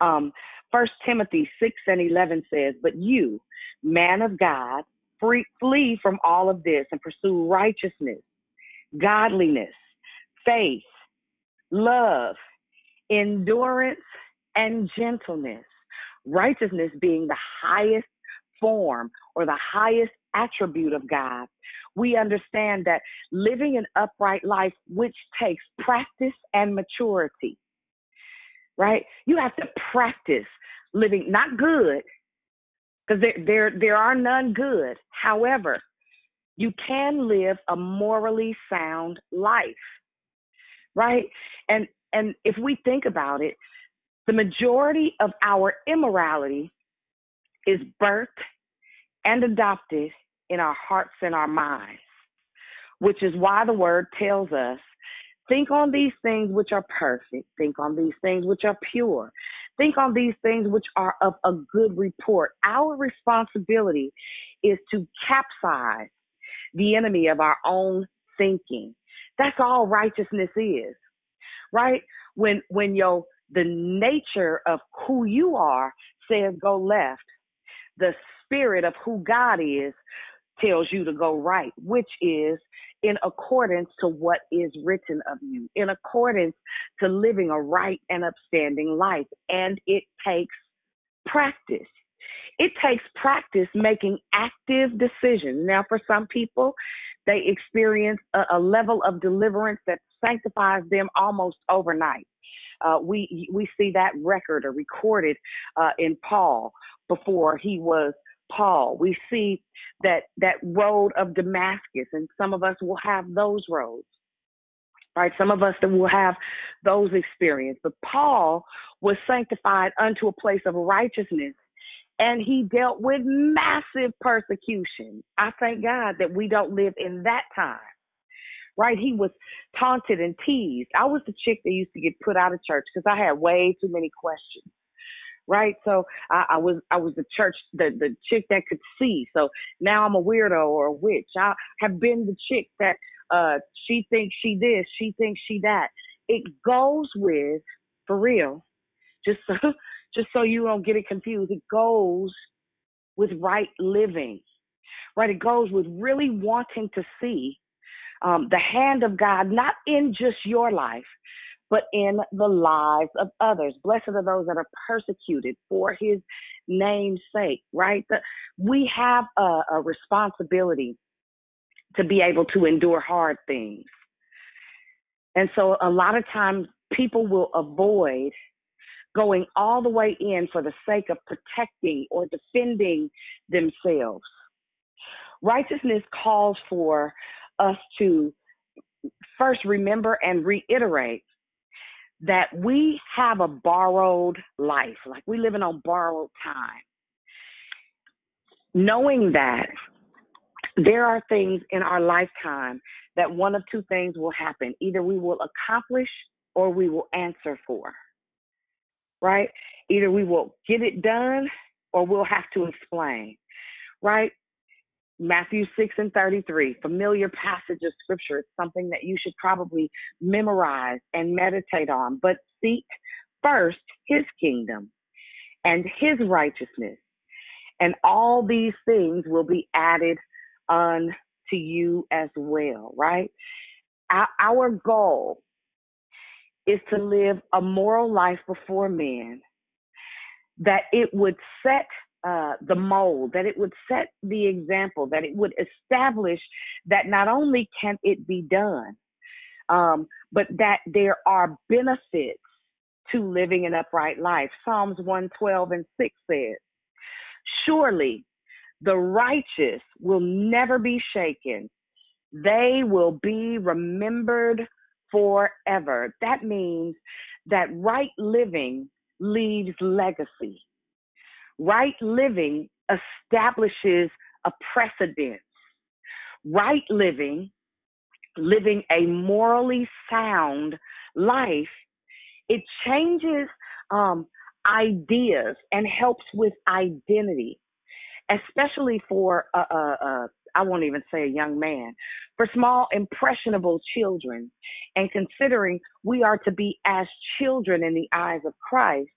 Um, First Timothy 6 and 11 says, But you, man of God, free, flee from all of this and pursue righteousness, godliness, faith, love, endurance, and gentleness. Righteousness being the highest form or the highest attribute of God. We understand that living an upright life, which takes practice and maturity, right? You have to practice living not good because there there there are none good. However, you can live a morally sound life. Right? And and if we think about it, the majority of our immorality is birthed and adopted in our hearts and our minds, which is why the word tells us think on these things which are perfect, think on these things which are pure, Think on these things which are of a good report. Our responsibility is to capsize the enemy of our own thinking. That's all righteousness is. Right? When when your the nature of who you are says go left, the spirit of who God is tells you to go right, which is in accordance to what is written of you, in accordance to living a right and upstanding life. And it takes practice. It takes practice making active decisions. Now, for some people, they experience a, a level of deliverance that sanctifies them almost overnight. Uh, we we see that record or recorded uh, in Paul before he was Paul. We see that that road of Damascus, and some of us will have those roads. Right, some of us that will have those experiences. But Paul was sanctified unto a place of righteousness and he dealt with massive persecution. I thank God that we don't live in that time. Right? He was taunted and teased. I was the chick that used to get put out of church because I had way too many questions. Right? So I, I was I was the church the the chick that could see. So now I'm a weirdo or a witch. I have been the chick that uh she thinks she this, she thinks she that. It goes with for real. Just so just so you don't get it confused, it goes with right living, right? It goes with really wanting to see um, the hand of God, not in just your life, but in the lives of others. Blessed are those that are persecuted for his name's sake, right? The, we have a, a responsibility to be able to endure hard things. And so a lot of times people will avoid going all the way in for the sake of protecting or defending themselves. Righteousness calls for us to first remember and reiterate that we have a borrowed life, like we're living on borrowed time. Knowing that there are things in our lifetime that one of two things will happen. Either we will accomplish or we will answer for right? Either we will get it done or we'll have to explain, right? Matthew 6 and 33, familiar passage of scripture. It's something that you should probably memorize and meditate on, but seek first his kingdom and his righteousness. And all these things will be added unto you as well, right? Our, our goal is to live a moral life before men, that it would set uh, the mold, that it would set the example, that it would establish that not only can it be done, um, but that there are benefits to living an upright life. Psalms 112 and 6 says, Surely the righteous will never be shaken, they will be remembered forever. That means that right living leaves legacy. Right living establishes a precedent. Right living, living a morally sound life, it changes um, ideas and helps with identity, especially for a, a, a I won't even say a young man, for small, impressionable children. And considering we are to be as children in the eyes of Christ,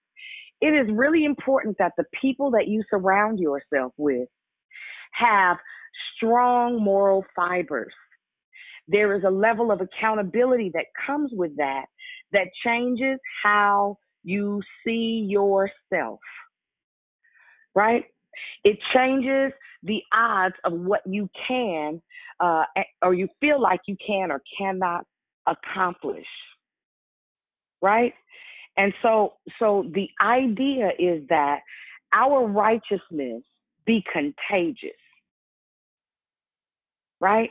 it is really important that the people that you surround yourself with have strong moral fibers. There is a level of accountability that comes with that that changes how you see yourself. Right? It changes the odds of what you can uh, or you feel like you can or cannot accomplish. Right? And so so the idea is that our righteousness be contagious. Right?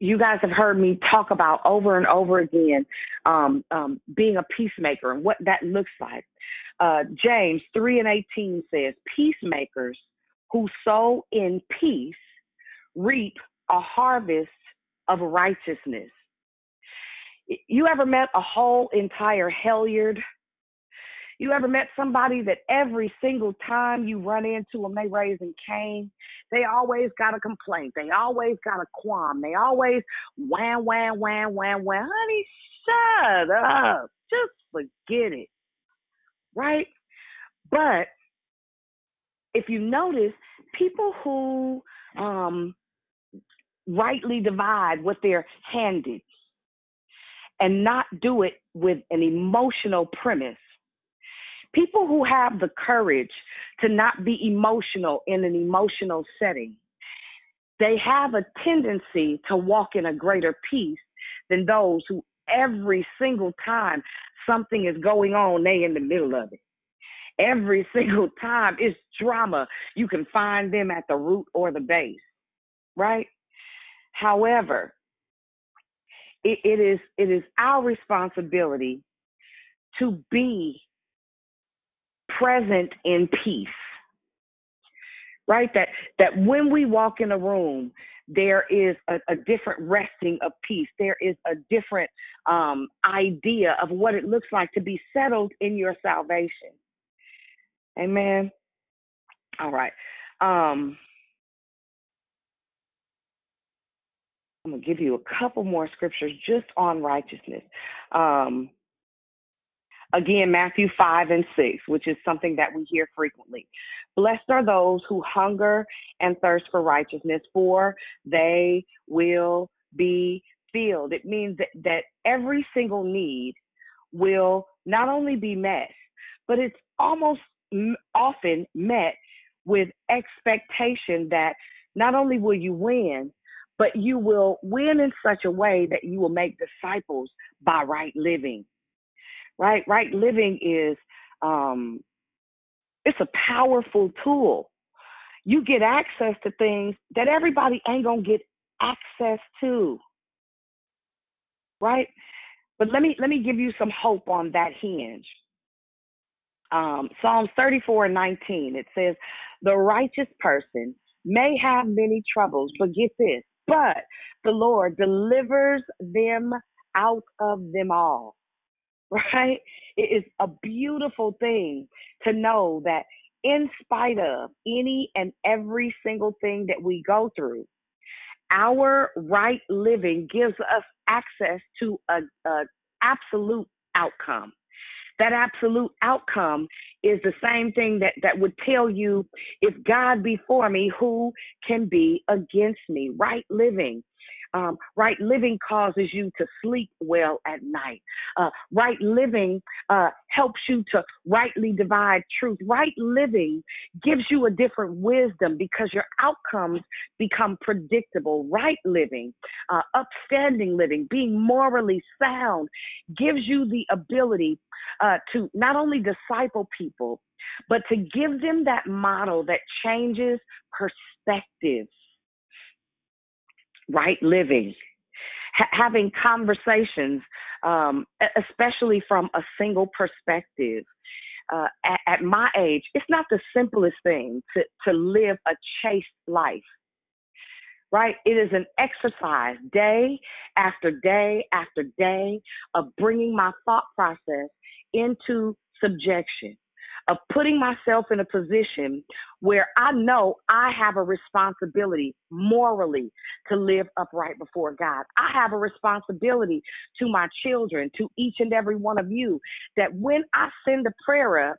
You guys have heard me talk about over and over again um, um, being a peacemaker and what that looks like. Uh, James 3 and 18 says, Peacemakers who sow in peace reap a harvest of righteousness. You ever met a whole entire helliard? You ever met somebody that every single time you run into them, they raising cane? They always got a complaint. They always got a qualm. They always wham, wham, wham, wham, wham. Honey, shut up. Just forget it. Right? But if you notice, people who um, rightly divide what they're handed and not do it with an emotional premise, people who have the courage to not be emotional in an emotional setting. They have a tendency to walk in a greater peace than those who every single time something is going on, they in the middle of it. Every single time it's drama. You can find them at the root or the base, right? However, it, it is it is our responsibility to be present in peace right? That that when we walk in a room there is a, a different resting of peace. There is a different um, idea of what it looks like to be settled in your salvation. Amen? All right. Um, i'm to give you a couple more scriptures just on righteousness um, Again, Matthew 5 and 6, which is something that we hear frequently. Blessed are those who hunger and thirst for righteousness, for they will be filled. It means that, that every single need will not only be met, but it's almost often met with expectation that not only will you win, but you will win in such a way that you will make disciples by right living right? Right living is um, it's a powerful tool. You get access to things that everybody ain't gonna get access to, right? But let me let me give you some hope on that hinge. Um, Psalms 34 and 19 it says, "The righteous person may have many troubles, but get this, but the Lord delivers them out of them all. Right? It is a beautiful thing to know that in spite of any and every single thing that we go through, our right living gives us access to a, a absolute outcome. That absolute outcome is the same thing that, that would tell you if God be for me, who can be against me? Right living um, right living causes you to sleep well at night. Uh, right living uh, helps you to rightly divide truth. Right living gives you a different wisdom because your outcomes become predictable. Right living, uh, upstanding living, being morally sound gives you the ability uh, to not only disciple people, but to give them that model that changes perspectives right living, ha- having conversations, um, especially from a single perspective. Uh, at, at, my age, it's not the simplest thing to, to live a chaste life, right? It is an exercise day after day after day of bringing my thought process into subjection of putting myself in a position where I know I have a responsibility morally to live upright before God. I have a responsibility to my children, to each and every one of you, that when I send a prayer up,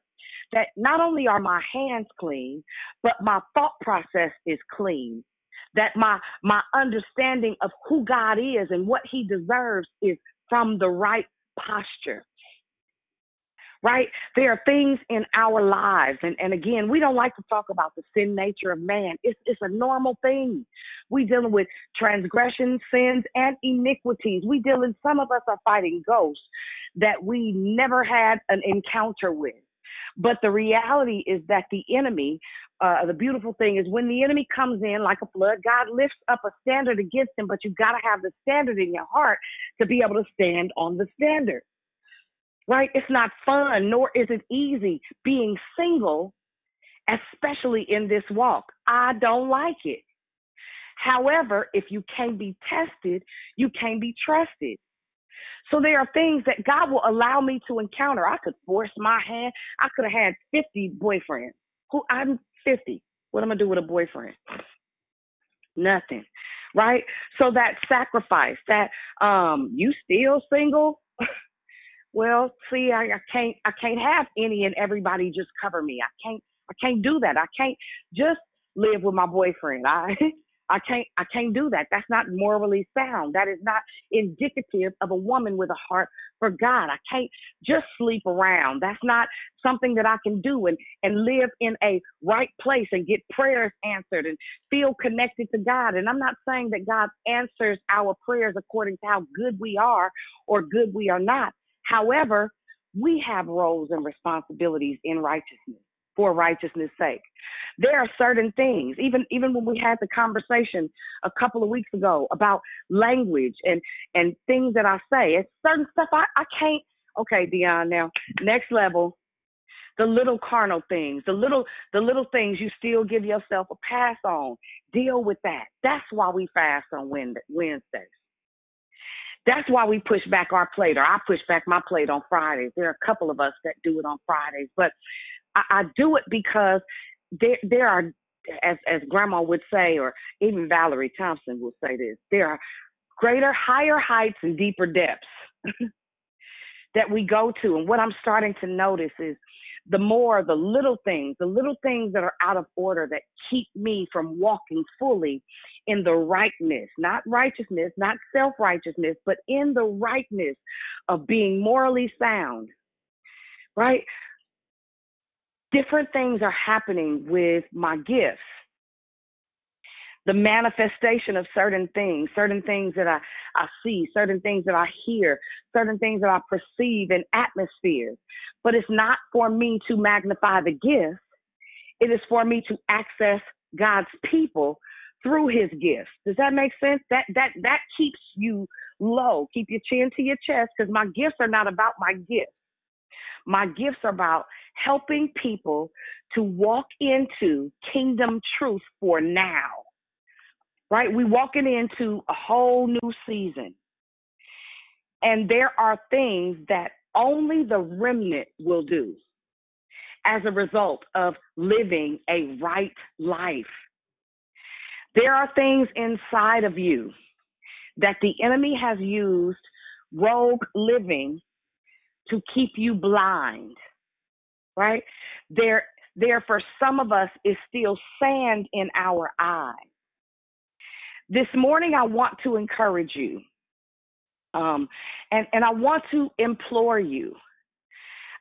that not only are my hands clean, but my thought process is clean. That my my understanding of who God is and what he deserves is from the right posture right? There are things in our lives, and, and again, we don't like to talk about the sin nature of man. It's, it's a normal thing. We dealing with transgressions, sins, and iniquities. We dealing, some of us are fighting ghosts that we never had an encounter with. But the reality is that the enemy, uh, the beautiful thing is when the enemy comes in like a flood, God lifts up a standard against him, but you've got to have the standard in your heart to be able to stand on the standard right? It's not fun, nor is it easy being single, especially in this walk. I don't like it. However, if you can't be tested, you can't be trusted. So there are things that God will allow me to encounter. I could force my hand. I could have had 50 boyfriends. Who I'm 50. What am I gonna do with a boyfriend? Nothing. Right? So that sacrifice, that um you still single, well, see, I, I can't I can't have any and everybody just cover me. I can't I can't do that. I can't just live with my boyfriend. I I can't I can't do that. That's not morally sound. That is not indicative of a woman with a heart for God. I can't just sleep around. That's not something that I can do and and live in a right place and get prayers answered and feel connected to God. And I'm not saying that God answers our prayers according to how good we are or good we are not. However, we have roles and responsibilities in righteousness for righteousness sake. There are certain things, even even when we had the conversation a couple of weeks ago about language and and things that I say, it's certain stuff I, I can't okay, Dion, now next level, the little carnal things, the little the little things you still give yourself a pass on. Deal with that. That's why we fast on Wednesdays. That's why we push back our plate, or I push back my plate on Fridays. There are a couple of us that do it on Fridays, but I, I do it because there there are, as as Grandma would say, or even Valerie Thompson will say this, there are greater, higher heights and deeper depths that we go to. And what I'm starting to notice is the more the little things, the little things that are out of order that keep me from walking fully in the rightness, not righteousness, not self righteousness, but in the rightness of being morally sound, right? Different things are happening with my gifts. The manifestation of certain things, certain things that I, I see, certain things that I hear, certain things that I perceive in atmospheres. But it's not for me to magnify the gift. It is for me to access God's people through his gifts. Does that make sense? That that that keeps you low. Keep your chin to your chest because my gifts are not about my gifts. My gifts are about helping people to walk into kingdom truth for now. Right? We walking into a whole new season. And there are things that only the remnant will do as a result of living a right life. There are things inside of you that the enemy has used rogue living to keep you blind, right? There, there for some of us is still sand in our eye. This morning, I want to encourage you, um, and and I want to implore you.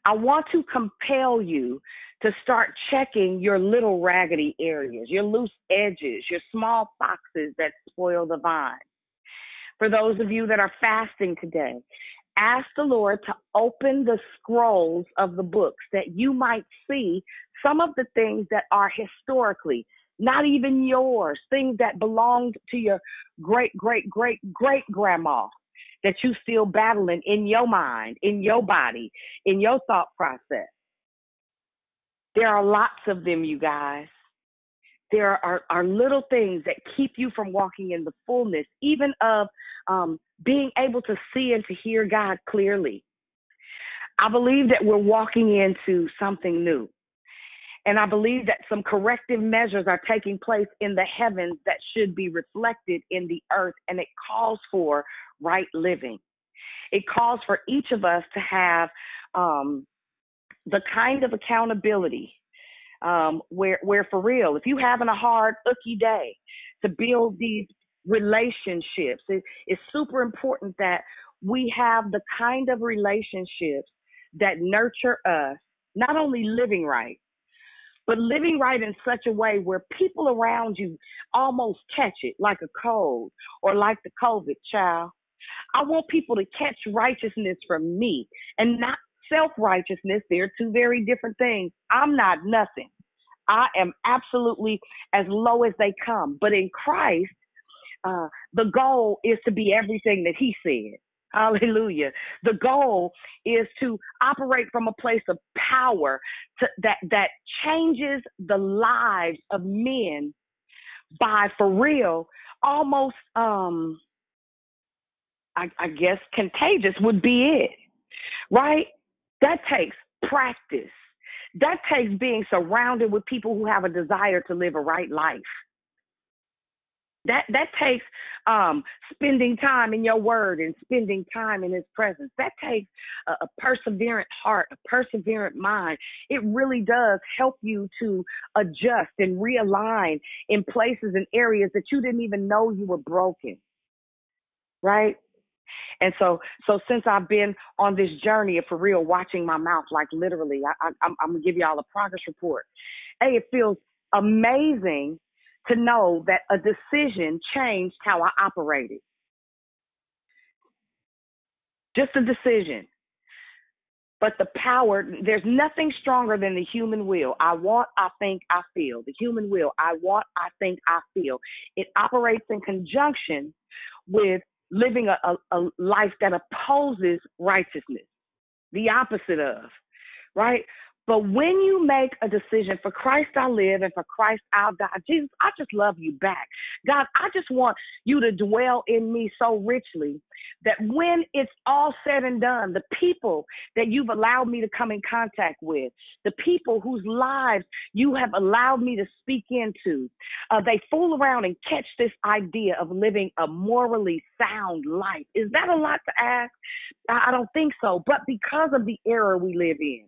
I want to compel you to start checking your little raggedy areas, your loose edges, your small foxes that spoil the vine. For those of you that are fasting today, ask the Lord to open the scrolls of the books that you might see some of the things that are historically not even yours, things that belonged to your great, great, great, great grandma that you still battling in your mind, in your body, in your thought process. There are lots of them, you guys. There are, are little things that keep you from walking in the fullness, even of um, being able to see and to hear God clearly. I believe that we're walking into something new. And I believe that some corrective measures are taking place in the heavens that should be reflected in the earth, and it calls for right living. It calls for each of us to have um, the kind of accountability um, where, where for real, if you having a hard, icky day, to build these relationships, it, it's super important that we have the kind of relationships that nurture us, not only living right, but living right in such a way where people around you almost catch it like a cold or like the COVID child. I want people to catch righteousness from me and not self righteousness. They're two very different things. I'm not nothing. I am absolutely as low as they come. But in Christ, uh, the goal is to be everything that He said. Hallelujah. The goal is to operate from a place of power to, that that changes the lives of men by for real almost um I, I guess contagious would be it. Right? That takes practice. That takes being surrounded with people who have a desire to live a right life. That that takes um, spending time in your word and spending time in His presence. That takes a, a perseverant heart, a perseverant mind. It really does help you to adjust and realign in places and areas that you didn't even know you were broken. Right? And so, so since I've been on this journey of for real watching my mouth, like literally, I, I, I'm, I'm gonna give y'all a progress report. Hey, it feels amazing to know that a decision changed how I operated. Just a decision. But the power, there's nothing stronger than the human will. I want, I think, I feel. The human will, I want, I think, I feel. It operates in conjunction with living a, a, a life that opposes righteousness, the opposite of, right? But when you make a decision for Christ I live and for Christ I'll die, Jesus, I just love you back. God, I just want you to dwell in me so richly that when it's all said and done, the people that you've allowed me to come in contact with, the people whose lives you have allowed me to speak into, uh, they fool around and catch this idea of living a morally sound life. Is that a lot to ask? I don't think so. But because of the era we live in,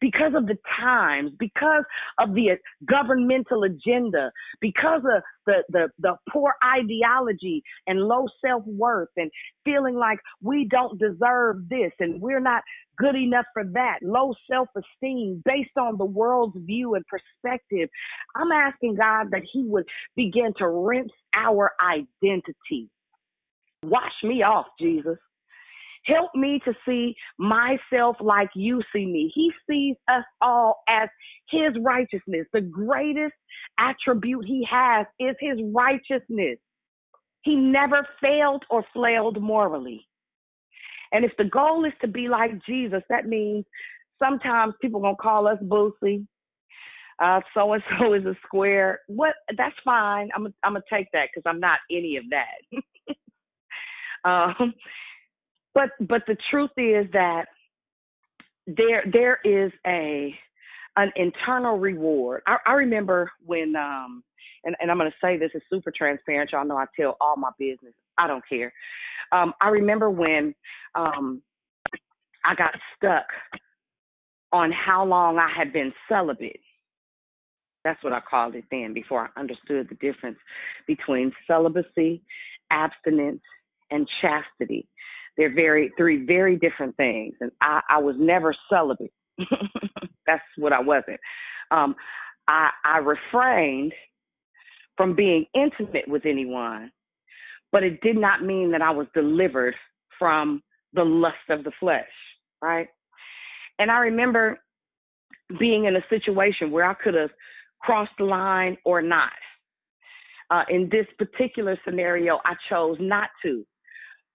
because of the times, because of the uh, governmental agenda, because of the, the, the poor ideology and low self worth and feeling like we don't deserve this and we're not good enough for that, low self esteem based on the world's view and perspective. I'm asking God that He would begin to rinse our identity. Wash me off, Jesus. Help me to see myself like you see me. He sees us all as his righteousness. The greatest attribute he has is his righteousness. He never failed or flailed morally. And if the goal is to be like Jesus, that means sometimes people gonna call us boosie. Uh, so and so is a square. What? That's fine. I'm I'm gonna take that because I'm not any of that. um, but but the truth is that there there is a an internal reward. I, I remember when um and, and I'm gonna say this is super transparent. Y'all know I tell all my business. I don't care. Um, I remember when um I got stuck on how long I had been celibate. That's what I called it then before I understood the difference between celibacy, abstinence, and chastity. They're very three very different things. And I, I was never celibate. That's what I wasn't. Um, I, I refrained from being intimate with anyone, but it did not mean that I was delivered from the lust of the flesh, right? And I remember being in a situation where I could have crossed the line or not. Uh, in this particular scenario, I chose not to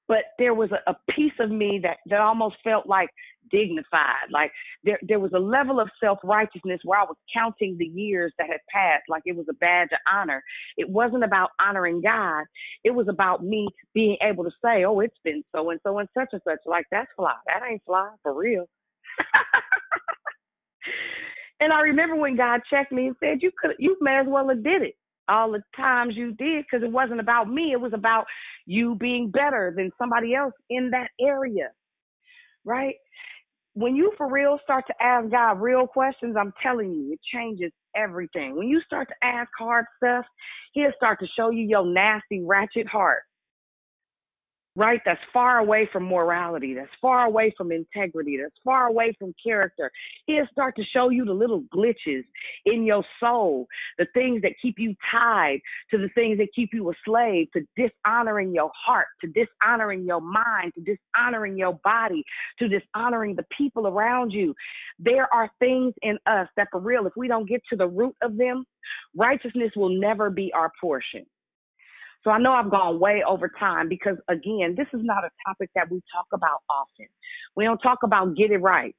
but there was a, a piece of me that that almost felt like dignified like there there was a level of self-righteousness where I was counting the years that had passed like it was a badge of honor. It wasn't about honoring God. It was about me being able to say oh it's been so and so and such and such. Like that's fly. That ain't fly for real. And I remember when God checked me and said you could you may as well have did it all the times you did because it wasn't about me. It was about you being better than somebody else in that area. Right? When you for real start to ask God real questions, I'm telling you, it changes everything. When you start to ask hard stuff, he'll start to show you your nasty, ratchet heart right? That's far away from morality, that's far away from integrity, that's far away from character. He'll start to show you the little glitches in your soul, the things that keep you tied to the things that keep you a slave, to dishonoring your heart, to dishonoring your mind, to dishonoring your body, to dishonoring the people around you. There are things in us that, for real, if we don't get to the root of them, righteousness will never be our portion. So I know I've gone way over time because, again, this is not a topic that we talk about often. We don't talk about get it right.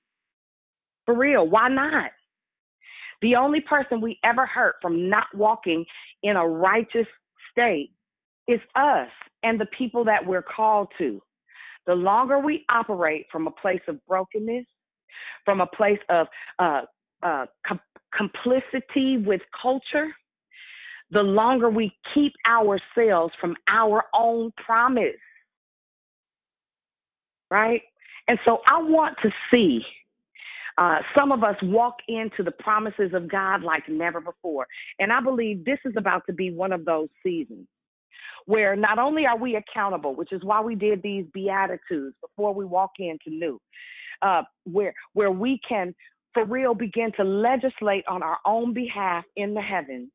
For real, why not? The only person we ever hurt from not walking in a righteous state is us and the people that we're called to. The longer we operate from a place of brokenness, from a place of uh, uh, com- complicity with culture, the longer we keep ourselves from our own promise. Right? And so I want to see uh, some of us walk into the promises of God like never before. And I believe this is about to be one of those seasons where not only are we accountable, which is why we did these beatitudes before we walk into new, uh, where where we can for real begin to legislate on our own behalf in the heavens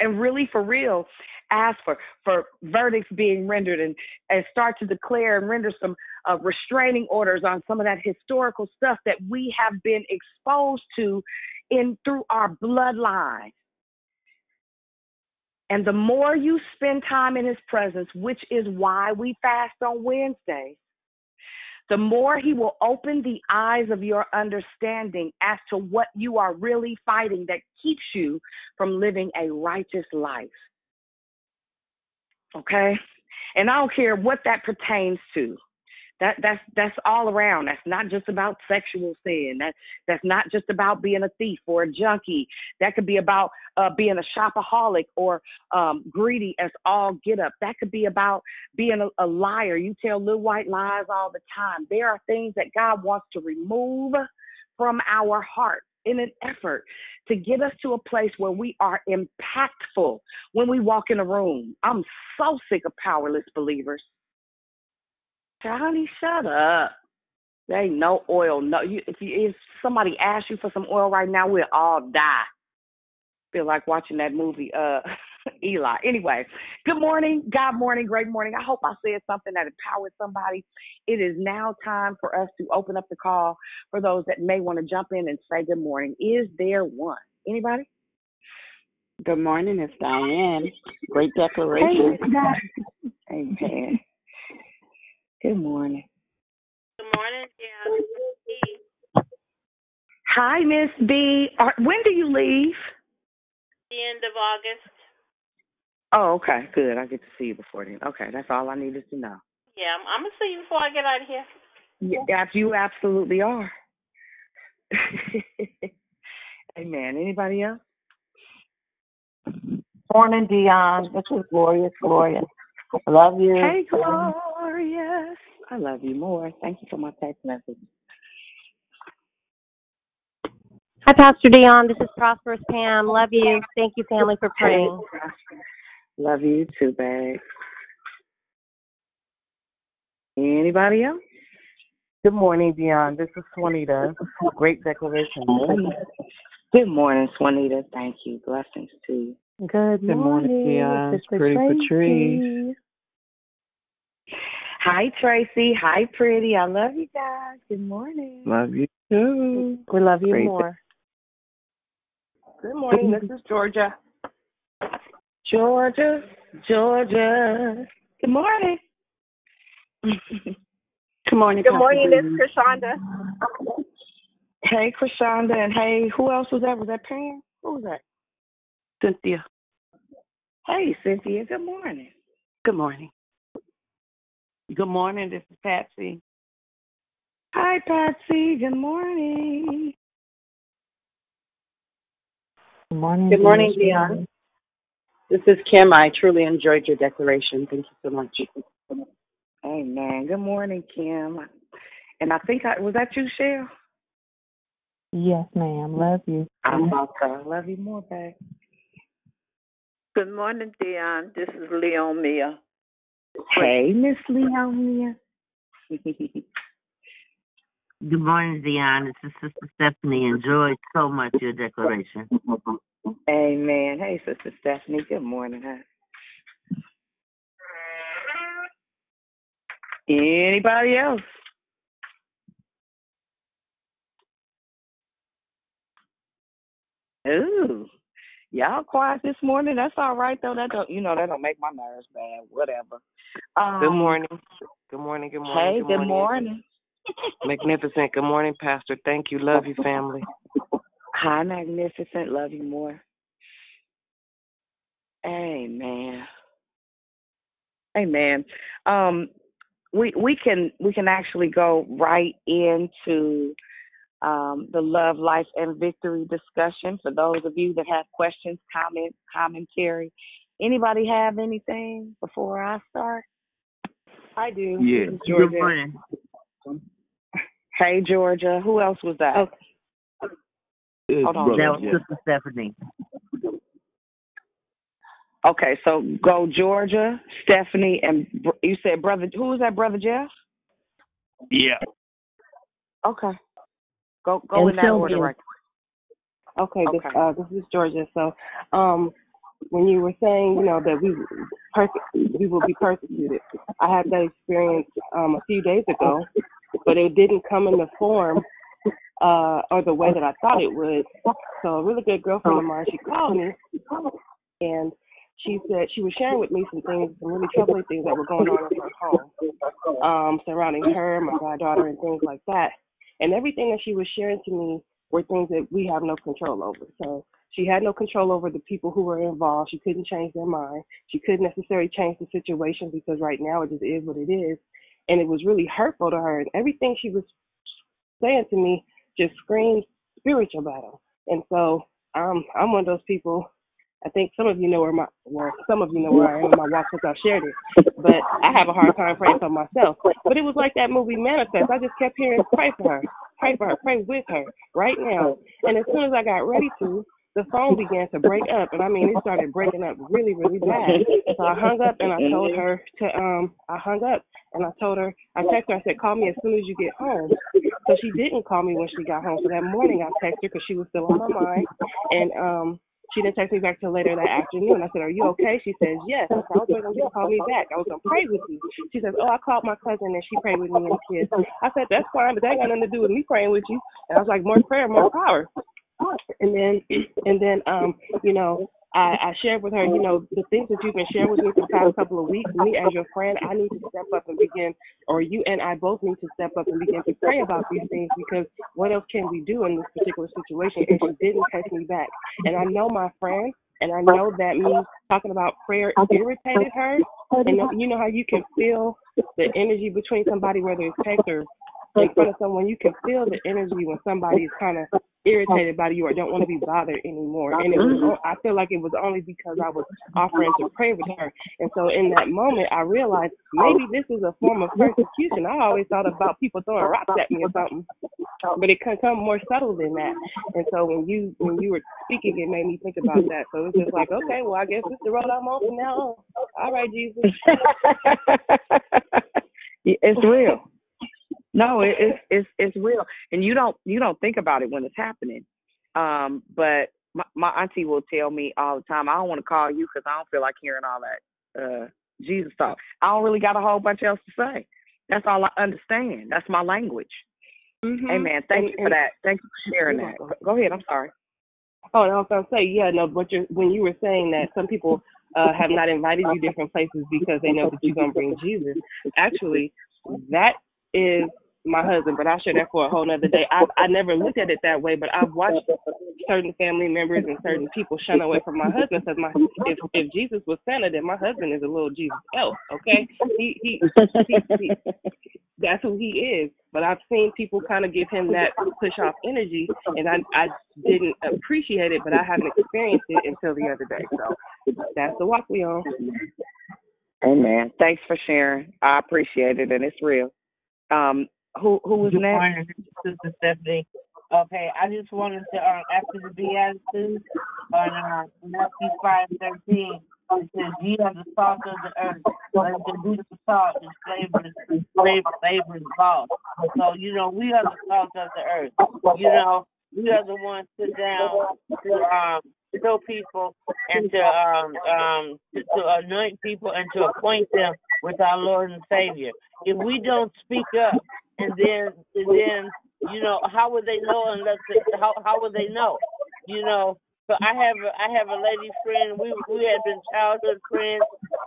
and really for real ask for for verdicts being rendered and and start to declare and render some uh, restraining orders on some of that historical stuff that we have been exposed to in through our bloodline. And the more you spend time in his presence which is why we fast on wednesdays the more he will open the eyes of your understanding as to what you are really fighting that keeps you from living a righteous life. Okay? And I don't care what that pertains to. That that's that's all around. That's not just about sexual sin. That that's not just about being a thief or a junkie. That could be about uh, being a shopaholic or um, greedy as all get up. That could be about being a, a liar. You tell little white lies all the time. There are things that God wants to remove from our hearts in an effort to get us to a place where we are impactful when we walk in a room. I'm so sick of powerless believers. Johnny, shut up. There ain't no oil. No, you, if you if somebody asks you for some oil right now, we'll all die. Feel like watching that movie, uh, Eli. Anyway, good morning, God morning, great morning. I hope I said something that empowered somebody. It is now time for us to open up the call for those that may want to jump in and say good morning. Is there one? Anybody? Good morning, it's Diane. Great declaration. Hey, Amen. Good morning. Good morning, yeah. Hi, Miss B. Are, when do you leave? The end of August. Oh, okay, good. I get to see you before then. Okay, that's all I needed to know. Yeah, I'm, I'm gonna see you before I get out of here. Yeah, you absolutely are. Amen. Anybody else? Morning, Dion. This is glorious, Glorious Gloria. Love you. Hey, Glorious. I love you more. Thank you for my text message. Hi, Pastor Dion. This is Prosperous Pam. Love you. Thank you, family, for praying. Love you too, babe. Anybody else? Good morning, Dion. This is Swanita. Great declaration. Good morning, Swanita. Thank you. Blessings to you. Good, Good morning, Dion. Sister Pretty Patrice. Hi, Tracy. Hi, Pretty. I love you guys. Good morning. Love you too. We love you Great more. Good morning. This is Georgia. Georgia, Georgia. Good morning. Good morning. Good morning. This is Krishanda. Hey, Krishanda, and hey, who else was that? Was that Pam? Who was that? Cynthia. Hey, Cynthia. Good morning. Good morning. Good morning. This is Patsy. Hi, Patsy. Good morning. Good morning. Good morning, Dion. Dion. This is Kim. I truly enjoyed your declaration. Thank you so much. Amen. Good morning, Kim. And I think I was that you, Cheryl. Yes, ma'am. Love you. I'm about to love you more, babe. Good morning, Dion. This is Leon Mia. Hey, Miss Leonia. Good morning, Dion. This is Sister Stephanie. Enjoyed so much your declaration. Amen. Hey, Sister Stephanie. Good morning, huh? Anybody else? Ooh, y'all quiet this morning. That's all right though. That don't, you know, that don't make my nerves bad. Whatever. Um, Good morning. Good morning. Good morning. Hey, good morning. Magnificent. Good morning, Pastor. Thank you. Love you, family. Hi, magnificent. Love you more. Amen. Amen. Um, we we can we can actually go right into um, the love, life, and victory discussion. For those of you that have questions, comments, commentary, anybody have anything before I start? I do. Yeah. This is Georgia. Good morning. Hey, Georgia. Who else was that? Okay. It's Hold on. That was Sister Stephanie. Okay, so go Georgia, Stephanie, and you said brother. Who was that, brother Jeff? Yeah. Okay. Go go And in that order, right? Okay, this Okay. uh this is Georgia. So um when you were saying, you know, that we perse- we will be persecuted, I had that experience um a few days ago, but it didn't come in the form uh or the way that I thought it would. So a really good girlfriend of mine, she called me and she said she was sharing with me some things, some really troubling things that were going on in her home, um, surrounding her, my goddaughter, and things like that. And everything that she was sharing to me were things that we have no control over. So she had no control over the people who were involved. She couldn't change their mind. She couldn't necessarily change the situation because right now it just is what it is. And it was really hurtful to her. And everything she was saying to me just screamed spiritual battle. And so um, I'm one of those people. I think some of you know where my, well, some of you know where I am in my walk since I shared it. But I have a hard time praying for myself. But it was like that movie Manifest. I just kept hearing, pray for her, pray for her, pray with her right now. And as soon as I got ready to, the phone began to break up, and I mean it started breaking up really, really bad. So I hung up and I told her to um I hung up and I told her I texted her I said call me as soon as you get home. So she didn't call me when she got home. So that morning I texted her because she was still on my mind, and um she didn't text me back till later that afternoon. I said, "Are you okay?" She says, "Yes." I said, "I was you to call me back. I was gonna pray with you." She says, "Oh, I called my cousin and she prayed with me and kids." I said, "That's fine, but that ain't got nothing to do with me praying with you." And I was like, "More prayer, more power." And then, and then, um, you know, I, I shared with her, you know, the things that you've been sharing with me for the past couple of weeks. Me as your friend, I need to step up and begin, or you and I both need to step up and begin to pray about these things because what else can we do in this particular situation? And she didn't text me back. And I know my friend, and I know that me talking about prayer irritated her. And you know how you can feel the energy between somebody, whether it's text or in front of someone, you can feel the energy when somebody is kind of irritated by you or don't want to be bothered anymore. And it was, mm-hmm. I feel like it was only because I was offering to pray with her. And so in that moment, I realized maybe this is a form of persecution. I always thought about people throwing rocks at me or something, but it can come more subtle than that. And so when you when you were speaking, it made me think about that. So it's just like, okay, well, I guess this is the road I'm on from now on. All right, Jesus. it's real. No, it, it's it's it's real, and you don't you don't think about it when it's happening. Um, but my, my auntie will tell me all the time, I don't want to call you because I don't feel like hearing all that uh Jesus talk. I don't really got a whole bunch else to say. That's all I understand. That's my language. Mm-hmm. Amen. Thank And- you for that. Thank you for sharing that. welcome. Go ahead. I'm sorry. Oh, and I was gonna say, yeah, no, but you're, when you were saying that some people uh, have not invited you different places because they know that you're gonna bring Jesus. Actually, that is my husband, but I'll share that for a whole nother day. I I never looked at it that way, but I've watched certain family members and certain people shun away from my husband because my if if Jesus was Santa, then my husband is a little Jesus elf. Okay, he he, he, he that's who he is. But I've seen people kind of give him that push off energy, and I I didn't appreciate it, but I haven't experienced it until the other day. So that's the walk we on. Amen. Thanks for sharing. I appreciate it, and it's real. Um, who who was Good next? morning, Sister Stephanie. Okay, I just wanted to um, after the Beatitudes on uh, Matthew five thirteen. It says, "Ye are the salt of the earth, but if the beautiful salt is flavor flavor, flavor is lost." So you know, we are the salt of the earth. You know, we are the ones sit down to um show people and to um um to, to anoint people and to acquaint them with our Lord and Savior. If we don't speak up and then and then you know how would they know unless they, how how would they know you know? So i have a i have a lady friend we we had been childhood friends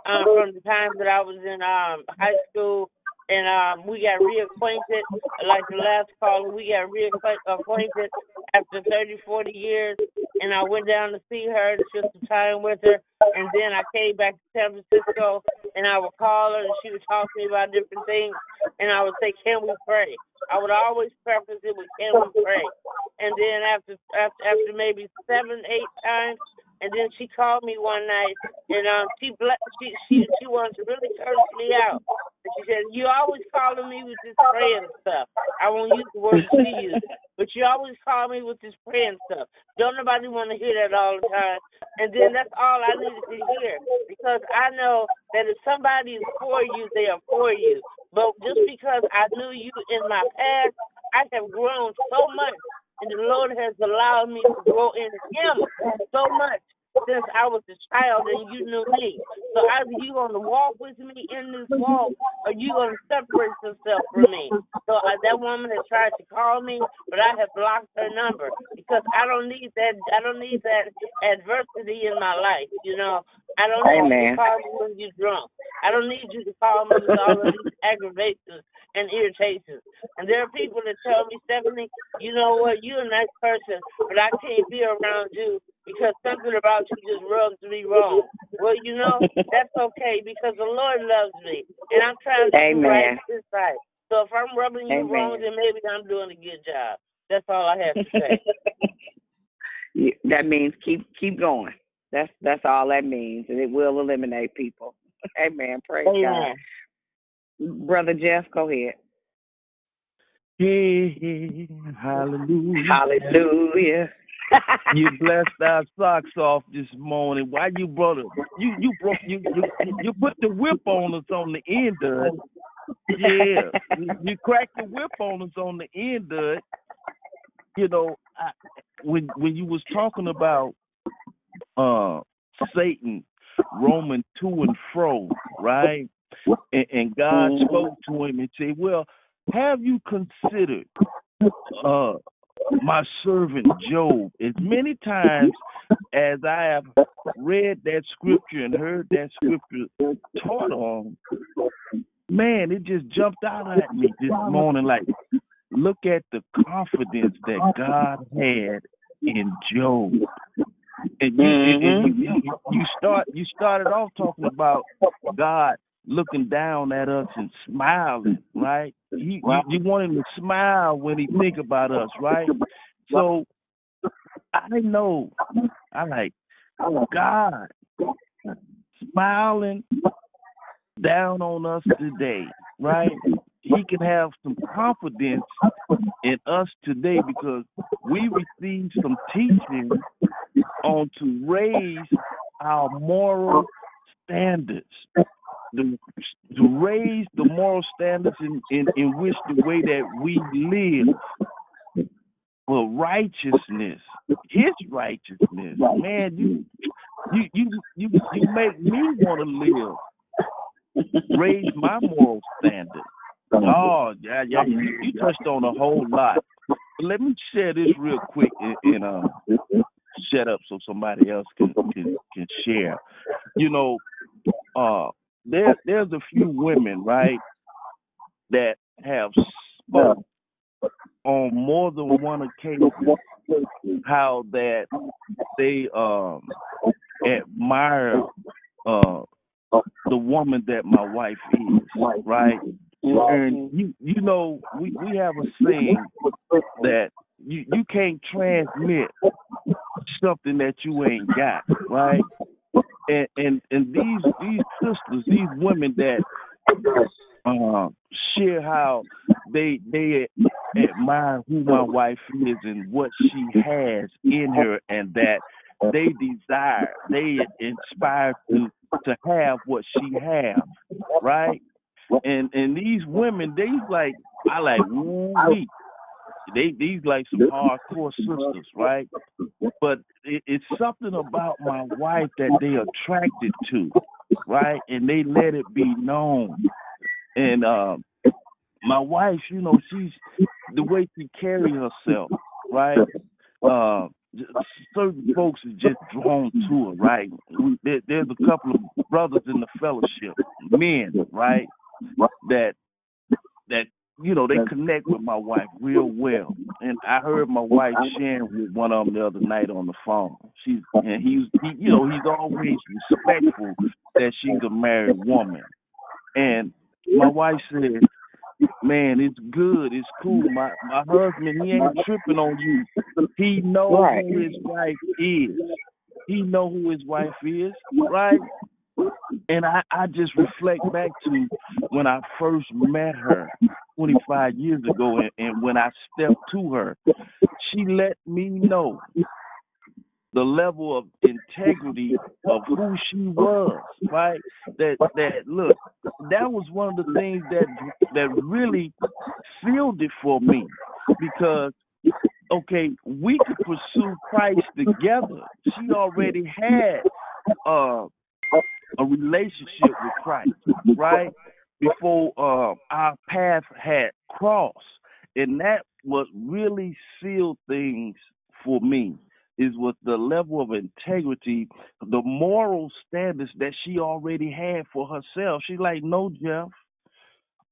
um from the time that i was in um high school and um we got reacquainted like the last call, we got reacquainted after thirty forty years and I went down to see her to spend some time with her. And then I came back to San Francisco, and I would call her, and she would talk to me about different things. And I would say, "Can we pray?" I would always preface it with, "Can we pray?" And then after after, after maybe seven, eight times, and then she called me one night, and um, she ble- she she she wanted to really curse me out. And she said, "You always calling me with this praying stuff. I won't use the word she used, but you always call me with this praying stuff. Don't nobody want to hear that all the time." And then that's all I needed to hear because I know that if somebody is for you, they are for you. But just because I knew you in my past, I have grown so much and the Lord has allowed me to grow in Him so much since I was a child and you knew me. So either you gonna walk with me in this walk, or you gonna separate yourself from me. So uh, that woman has tried to call me, but I have blocked her number because I don't need that. I don't need that adversity in my life. You know, I don't need you Amen. to call me when you're drunk. I don't need you to call me with all of these aggravations and irritations. And there are people that tell me, Stephanie, you know what, you're a nice person, but I can't be around you because something about you just rubs me wrong. Well, you know, that's okay because the Lord loves me. And I'm trying to do right Amen. this. So if I'm rubbing you Amen. wrong, then maybe I'm doing a good job. That's all I have to say. That means keep keep going. That's that's all that means, and it will eliminate people. Amen. Praise Amen. God. Brother Jeff, go ahead. Hey, hallelujah. Hallelujah. you blessed our socks off this morning. Why you brought it? You you broke you you you put the whip on us on the end of it. Yeah, you, you cracked the whip on us on the end of it. You know, I, when when you was talking about uh Satan roaming to and fro, right? And, and God spoke to him and said, "Well, have you considered uh my servant Job. As many times as I have read that scripture and heard that scripture taught on, man, it just jumped out at me this morning. Like, look at the confidence that God had in Job. And you, and you, you, you start you started off talking about God looking down at us and smiling, right? You, you, you want him to smile when he think about us, right? So I know I like God smiling down on us today, right? He can have some confidence in us today because we received some teaching on to raise our moral standards to, raise the moral standards in, in, in which the way that we live for righteousness, his righteousness. Man, you you you you, you make me want to live. Raise my moral standard. Oh, yeah, yeah. You, you touched on a whole lot. But let me share this real quick and, and uh, shut up so somebody else can, can can share. You know, uh, there there's a few women, right, that have spoke on more than one occasion how that they um admire uh the woman that my wife is, right? And you you know we we have a saying that you you can't transmit something that you ain't got, right? And and and these these sisters, these women that uh, share how they they admire who my wife is and what she has in her, and that they desire, they inspire to to have what she has, right? And and these women, they like I like ooh They these like some hardcore sisters, right? But it, it's something about my wife that they attracted to, right? And they let it be known. And um my wife, you know, she's the way she carry herself, right? Uh, certain folks are just drawn to her, right? There, there's a couple of brothers in the fellowship, men, right, that that you know, they connect with my wife real well. And I heard my wife sharing with one of them the other night on the phone. She's and he's he, you know he's always respectful that she's a married woman. And my wife said, "Man, it's good, it's cool. My my husband, he ain't tripping on you. He knows Right. who his wife is. He know who his wife is, right? And I, I just reflect back to when I first met her 25 years ago, and, and when I stepped to her, she let me know the level of integrity of who she was. Right? That that look, that was one of the things that that really sealed it for me because okay, we could pursue Christ together. She already had uh, a relationship with Christ, right? Before uh, our path had crossed. And that what really sealed things for me is with the level of integrity, the moral standards that she already had for herself. She's like, no, Jeff,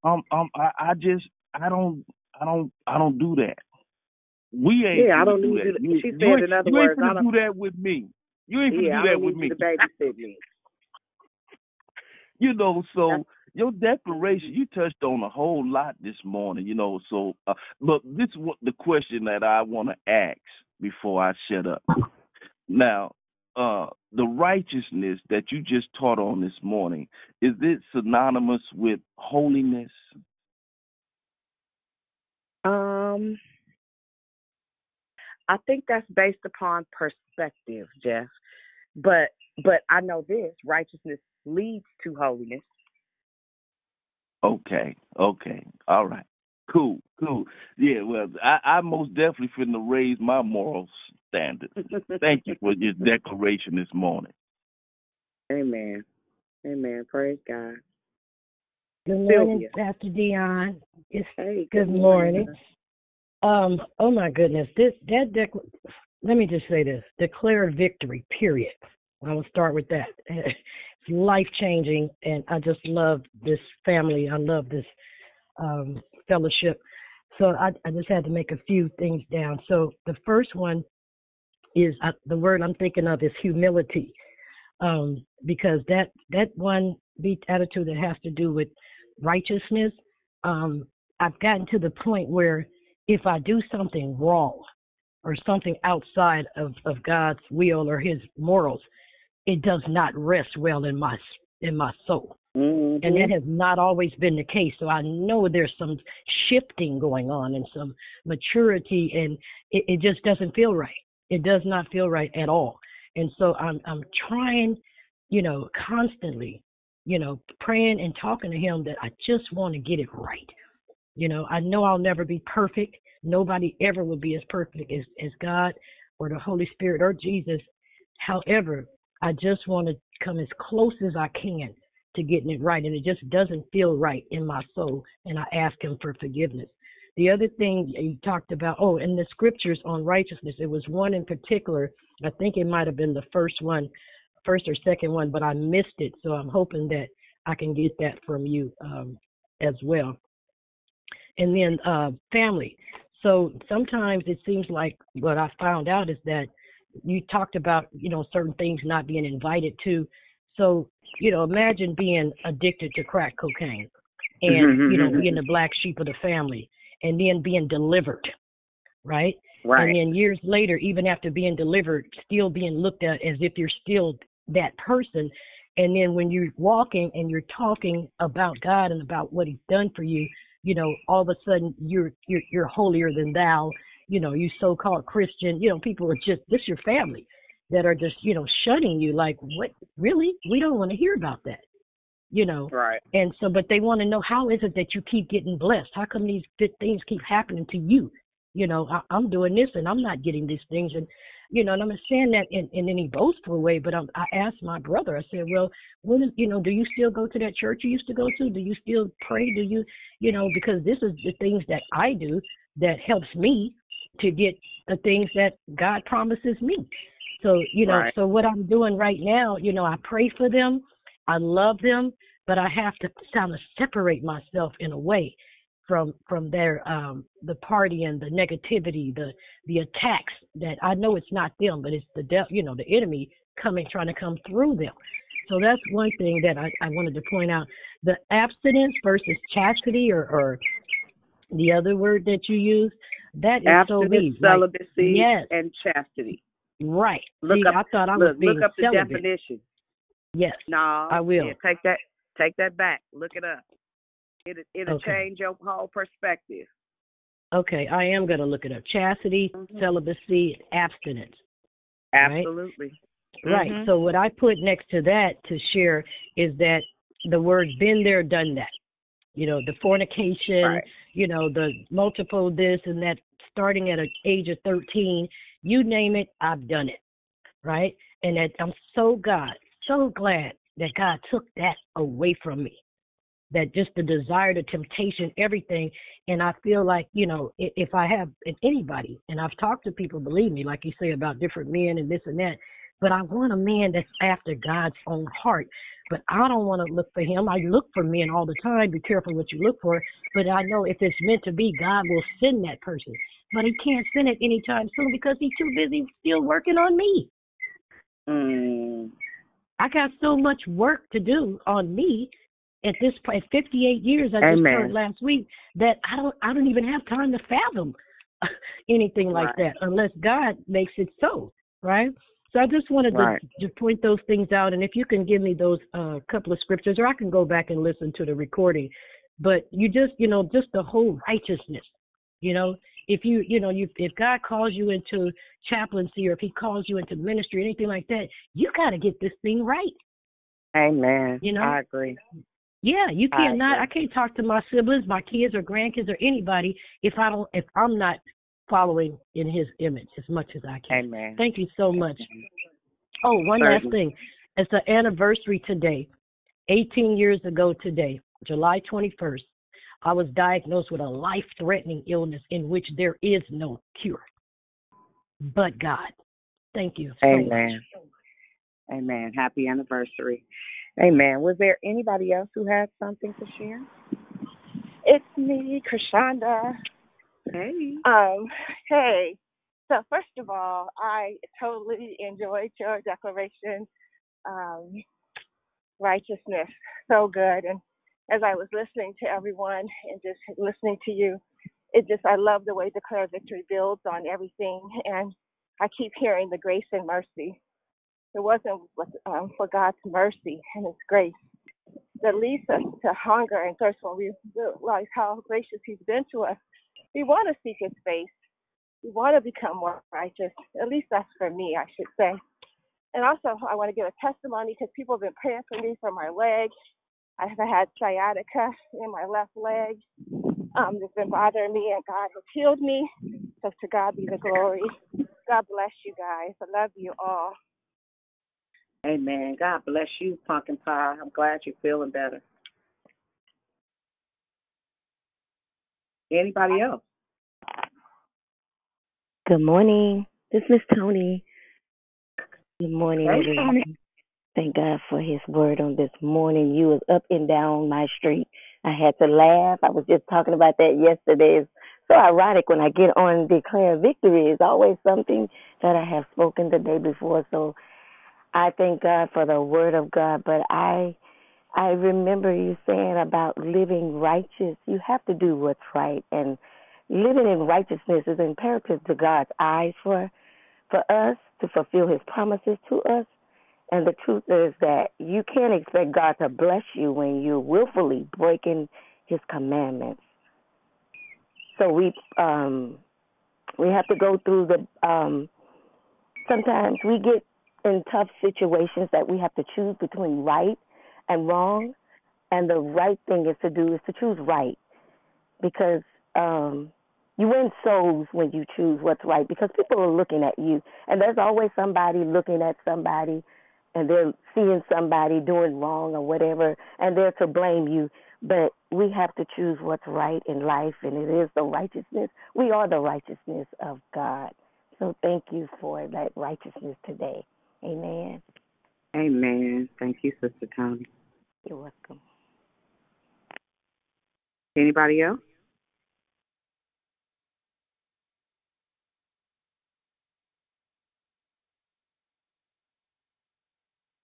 um, um, I, I just, I don't, I don't, I don't do that. We ain't Yeah, I don't do need that. you she you said, in other you ain't words, I finna don't- do that with me. You ain't finna Yeah, do that with me. to babysit me. You know, so your declaration, you touched on a whole lot this morning, you know. So, uh, but this is what the question that I want to ask before I shut up. Now, uh, the righteousness that you just taught on this morning is it synonymous with holiness? Um, I think that's based upon perspective, Jeff. But but I know this: righteousness leads to holiness. Okay, okay, all right, cool, cool. Yeah, well, I, I most definitely finna raise my moral standards. Thank you for your declaration this morning. Amen. Amen. Praise God. Good morning, Sylvia. Pastor Dion. It's Hey, good morning. Um, oh my goodness, this that dec- let me just say this: declare victory. Period. I will start with that. Life changing, and I just love this family. I love this um, fellowship. So I, I just had to make a few things down. So the first one is uh, the word I'm thinking of is humility, um, because that that one Beatitude that has to do with righteousness. Um, I've gotten to the point where if I do something wrong or something outside of, of God's will or His morals, it does not rest well in my in my soul. Mm-hmm. And that has not always been the case. So I know there's some shifting going on and some maturity, and it, it just doesn't feel right. It does not feel right at all. And so I'm I'm trying, you know, constantly, you know, praying and talking to Him that I just want to get it right. You know, I know I'll never be perfect. Nobody ever will be as perfect as, as God or the Holy Spirit or Jesus. However, I just want to come as close as I can to getting it right. And it just doesn't feel right in my soul. And I ask Him for forgiveness. The other thing you talked about, oh, and the scriptures on righteousness, it was one in particular. I think it might have been the first one, first or second one, but I missed it. So I'm hoping that I can get that from you um, as well and then uh family so sometimes it seems like what i found out is that you talked about you know certain things not being invited to. So you know imagine being addicted to crack cocaine and mm-hmm, mm-hmm, you know mm-hmm. being the black sheep of the family and then being delivered right? Right. and then years later even after being delivered still being looked at as if you're still that person. And then when you're walking and you're talking about god and about what he's done for you you know, all of a sudden you're you're you're holier than thou, you know, you so called Christian, you know, people are just this your family that are just, you know, shunning you like, What really? We don't want to hear about that. You know. Right. And so but they want to know how is it that you keep getting blessed? How come these good things keep happening to you? You know, I, I'm doing this and I'm not getting these things and you know, and I'm not saying that in, in any boastful way, but I'm, I asked my brother, I said, well, when is, you know, do you still go to that church you used to go to? Do you still pray? Do you, you know, because this is the things that I do that helps me to get the things that God promises me. So, you know, Right. so what I'm doing right now, you know, I pray for them, I love them, but I have to kind of separate myself in a way from from their um the party and the negativity, the the attacks that I know it's not them, but it's the you know the enemy coming trying to come through them. So that's one thing that I, I wanted to point out. The abstinence versus chastity or, or the other word that you use, that is so Abstinence, me. Like, celibacy, yes, and chastity. right. Look See, up, I thought I was look, being look up the definition. Yes, No, I will. yeah, take that, take that back. Look it up. It it'll Okay. change your whole perspective. Okay, I am going to look it up. Chastity, Mm-hmm. celibacy, abstinence. Absolutely. Right. Mhm. So what I put next to that to share is that the word been there, done that. You know, the fornication, Right. you know, the multiple this and that starting at an age of 13, you name it, I've done it. Right? And that I'm so God, so glad that God took that away from me. That just the desire, the temptation, everything. And I feel like, you know, if I have if anybody, and I've talked to people, believe me, like you say about different men and this and that, but I want a man that's after God's own heart. But I don't want to look for him. I look for men all the time. Be careful what you look for. But I know if it's meant to be, God will send that person. But he can't send it anytime soon because he's too busy still working on me. Mm. I got so much work to do on me at this point. At 58 years, I just Amen. turned last week. That I don't, I don't even have time to fathom anything like Right. that unless God makes it so, right? So I just wanted Right. to, to point those things out, and if you can give me those uh, couple of scriptures, or I can go back and listen to the recording. But you just, you know, just the whole righteousness, you know, if you, you know, you if God calls you into chaplaincy or if He calls you into ministry, anything like that, you got to get this thing right. Amen. You know? I agree. Yeah, you cannot. I can't talk to my siblings, my kids, or grandkids, or anybody if I don't, if I'm not following in His image as much as I can. Amen. Thank you so much. Oh, one last thing. It's the anniversary today. 18 years ago today, July 21st, I was diagnosed with a life threatening illness in which there is no cure but God. Thank you so much. Amen. Amen. Happy anniversary. Amen. Was there anybody else who had something to share? It's me, Krishanda. Hey. Um, hey. So first of all, I totally enjoyed your declaration. Um, righteousness, so good. And as I was listening to everyone and just listening to you, it just I love the way Declare Victory builds on everything. And I keep hearing the grace and mercy. It wasn't um, for God's mercy and His grace that leads us to hunger and thirst when we realize how gracious He's been to us. We want to seek His face. We want to become more righteous. At least that's for me, I should say. And also, I want to give a testimony because people have been praying for me for my leg. I have had sciatica in my left leg. Um, it's been bothering me, and God has healed me. So to God be the glory. God bless you guys. I love you all. Amen. God bless you, Pumpkin Pie. I'm glad you're feeling better. Anybody else? Good morning. This is Miss Tony. Good morning, Hey, everyone. Tony. Thank God for His word on this morning. You was up and down my street. I had to laugh. I was just talking about that yesterday. It's so ironic when I get on declare victory. It's always something that I have spoken the day before. So I thank God for the word of God. But I I remember you saying about living righteous. You have to do what's right, and living in righteousness is imperative to God's eyes for for us to fulfill His promises to us. And the truth is that you can't expect God to bless you when you're willfully breaking His commandments. So we um we have to go through the um sometimes we get in tough situations that we have to choose between right and wrong. And the right thing is to do is to choose right. Because um you win souls when you choose what's right because people are looking at you. And there's always somebody looking at somebody and they're seeing somebody doing wrong or whatever and they're to blame you but we have to choose what's right in life and it is the righteousness we are the righteousness of god so thank you for that righteousness today amen Amen. Thank you, Sister Tony. you're welcome Anybody else?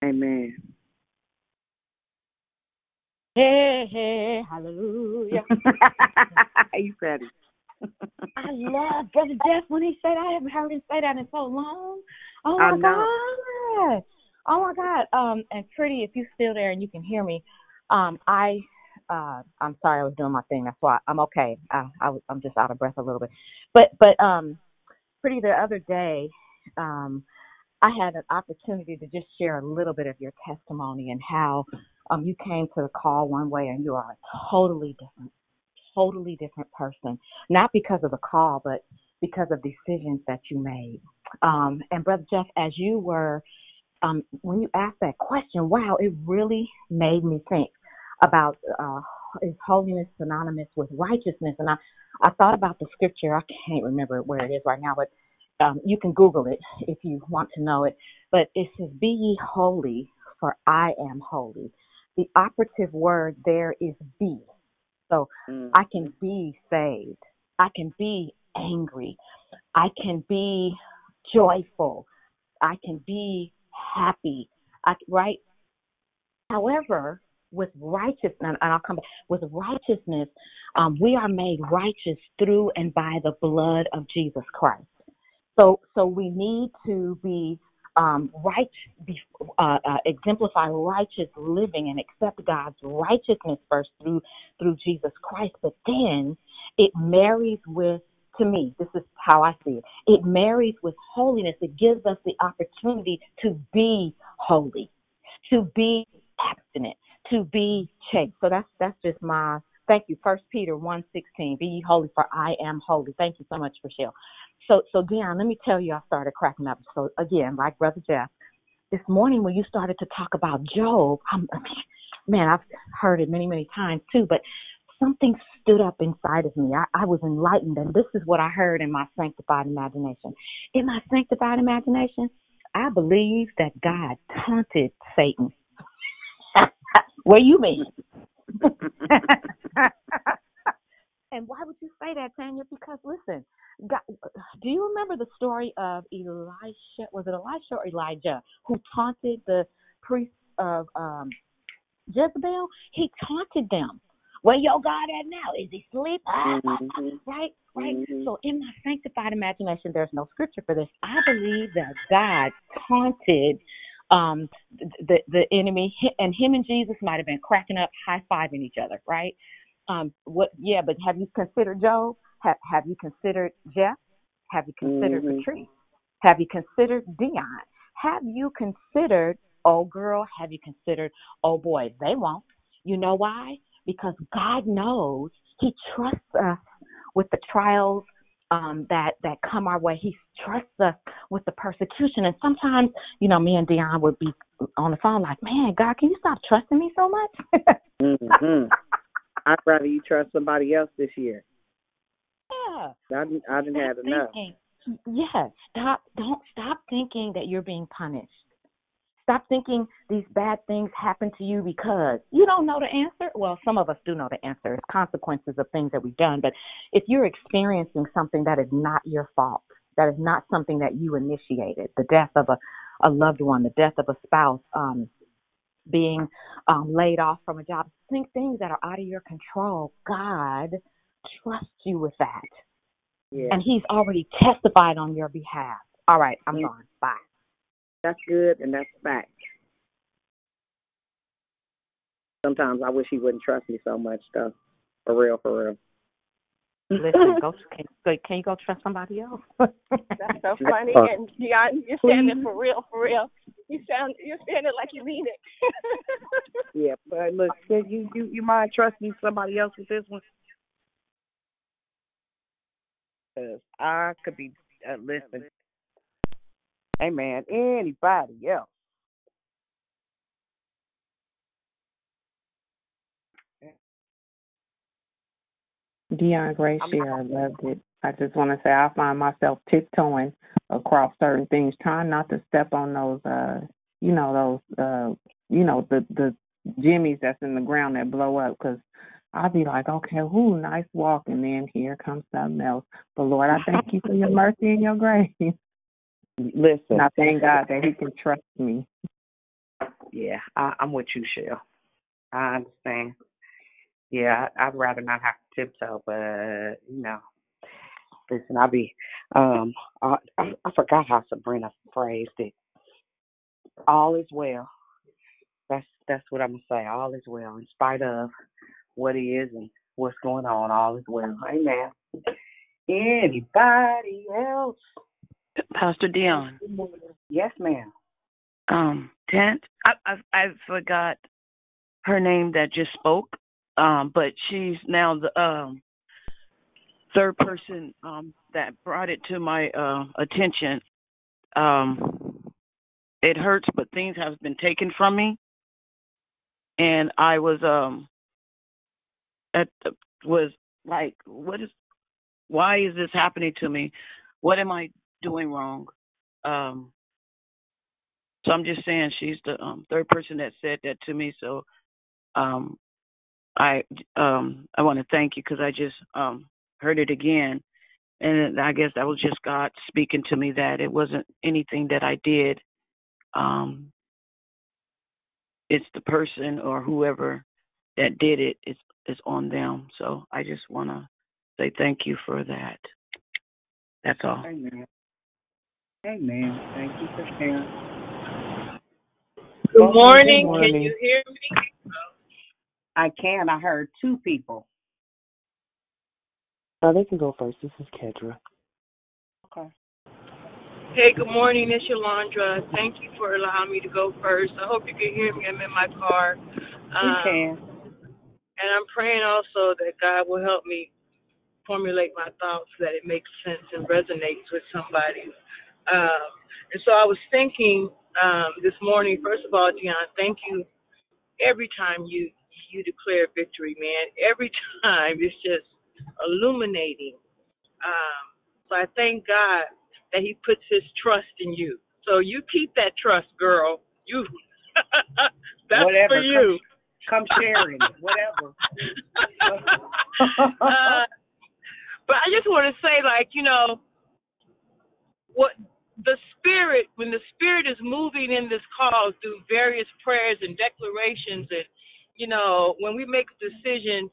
Amen. Hey, hey, hallelujah. you said it. I love Brother Jeff when he said I haven't heard him say that in so long. Oh my. God. Oh my God. Um and pretty if you're still there and you can hear me, um I uh I'm sorry I was doing my thing, that's why I'm okay. I, I I'm just out of breath a little bit. But but um pretty the other day, um I had an opportunity to just share a little bit of your testimony and how um you came to the call one way and you are a totally different totally different person, not because of the call, but because of decisions that you made. Um, and Brother Jeff, as you were, um, when you asked that question, wow, it really made me think about uh, is holiness synonymous with righteousness? And I, I thought about the scripture. I can't remember where it is right now, but um, you can Google it if you want to know it. But it says, "Be ye holy, for I am holy." The operative word there is "be." So I can be saved. I can be angry. I can be joyful. I can be happy. I, right? However, with righteousness, and I'll come back, with righteousness, um, we are made righteous through and by the blood of Jesus Christ. So, so we need to be um, right, be, uh, uh, exemplify righteous living and accept God's righteousness first through through Jesus Christ. But then it marries with, to me, this is how I see it. It marries with holiness. It gives us the opportunity to be holy, to be abstinent, to be chaste. So that's that's just my thank you. First Peter one sixteen. Be holy, for I am holy. Thank you so much, Rochelle. So, so Dion, let me tell you, I started cracking up. So again, like Brother Jeff, this morning when you started to talk about Job, I'm, man, I've heard it many, many times too, but something stood up inside of me. I, I was enlightened, and this is what I heard in my sanctified imagination. In my sanctified imagination, I believe that God taunted Satan. what do you mean? and why would you say that, Tanya? Because listen, God, do you remember the story of Elisha? Was it Elisha or Elijah who taunted the priests of um, Jezebel? He taunted them. Where your God at now? Is he asleep? Mhm. Right, right. Mhm. So in my sanctified imagination, there's no scripture for this. I believe that God taunted um the the enemy, and him and Jesus might have been cracking up, high fiving each other, right? Um, what? Yeah, but have you considered Job? Have Have you considered Jeff? Have you considered Mhm. Patrice? Have you considered Dion? Have you considered oh girl? Have you considered oh boy? They won't. You know why? Because God knows He trusts us with the trials um, that that come our way. He trusts us with the persecution, and sometimes, you know, me and Dion would be on the phone like, "Man, God, can you stop trusting me so much?" Mhm. I'd rather you trust somebody else this year. Yeah. I didn't, I didn't have enough. Yeah, stop. Don't stop thinking that you're being punished. Stop thinking these bad things happen to you because you don't know the answer. Well, some of us do know the answer. It's consequences of things that we've done. But if you're experiencing something that is not your fault, that is not something that you initiated, the death of a, a loved one, the death of a spouse, um, being um, laid off from a job, think things that are out of your control. God trusts you with that. Yeah. And he's already testified on your behalf. All right, I'm Mm. gone. Bye. That's good and that's fact. Sometimes I wish he wouldn't trust me so much, though. For real, for real. Listen, go can, go- can you go trust somebody else? That's so funny. Uh, And Dion, you're standing for real, for real. You sound, you're standing like you mean it. Yeah, but look, can you you you mind trusting somebody else with this one? Cause I could be uh, listen. Hey man, anybody else? Dion Gray I loved it. I just want to say I find myself tiptoeing across certain things, trying not to step on those, uh, you know, those, uh, you know, the the jimmies that's in the ground that blow up. Because I'll be like, okay, whoo, nice walk, and then here comes something else. But Lord, I thank you for your mercy and your grace. Listen, And I thank God that He can trust me. yeah, I, I'm with you, Shell. I understand. Yeah, I'd rather not have to tiptoe, but you know, listen, I'll be, um, I, I, I forgot how Sabrina phrased it. All is well. That's that's what I'm gonna say. All is well, in spite of what is and what's going on. All is well. Amen. Anybody else? Pastor Dion. Yes, ma'am. Um, Tent. I, I I forgot her name that just spoke. Um, but she's now the um third person um that brought it to my uh attention. Um, it hurts, but things have been taken from me, and I was um at was like, what is why is this happening to me? What am I doing wrong? Um, so I'm just saying she's the um, third person that said that to me. So um, I um, I want to thank you because I just um, heard it again, and I guess that was just God speaking to me that it wasn't anything that I did. Um, it's the person or whoever that did it is is on them. So I just want to say thank you for that. That's all. Amen. Amen. Thank you for sharing. Good morning. Good Can you hear me? I can. I heard two people. Oh, they can go first. This is Kedra. Okay. Hey, good morning. It's Yolandra. Thank you for allowing me to go first. I hope you can hear me. I'm in my car. You Um, can. And I'm praying also that God will help me formulate my thoughts so that it makes sense and resonates with somebody. Um, and so I was thinking um, this morning, first of all, Dion, thank you every time you you declare victory, man. Every time it's just illuminating. Um, so I thank God that He puts His trust in you. So you keep that trust, girl. You that's Whatever. for you. Come, come sharing. Whatever. uh, but I just want to say, like, you know, what the spirit, when the spirit is moving in this call through various prayers and declarations, and you know, when we make a decision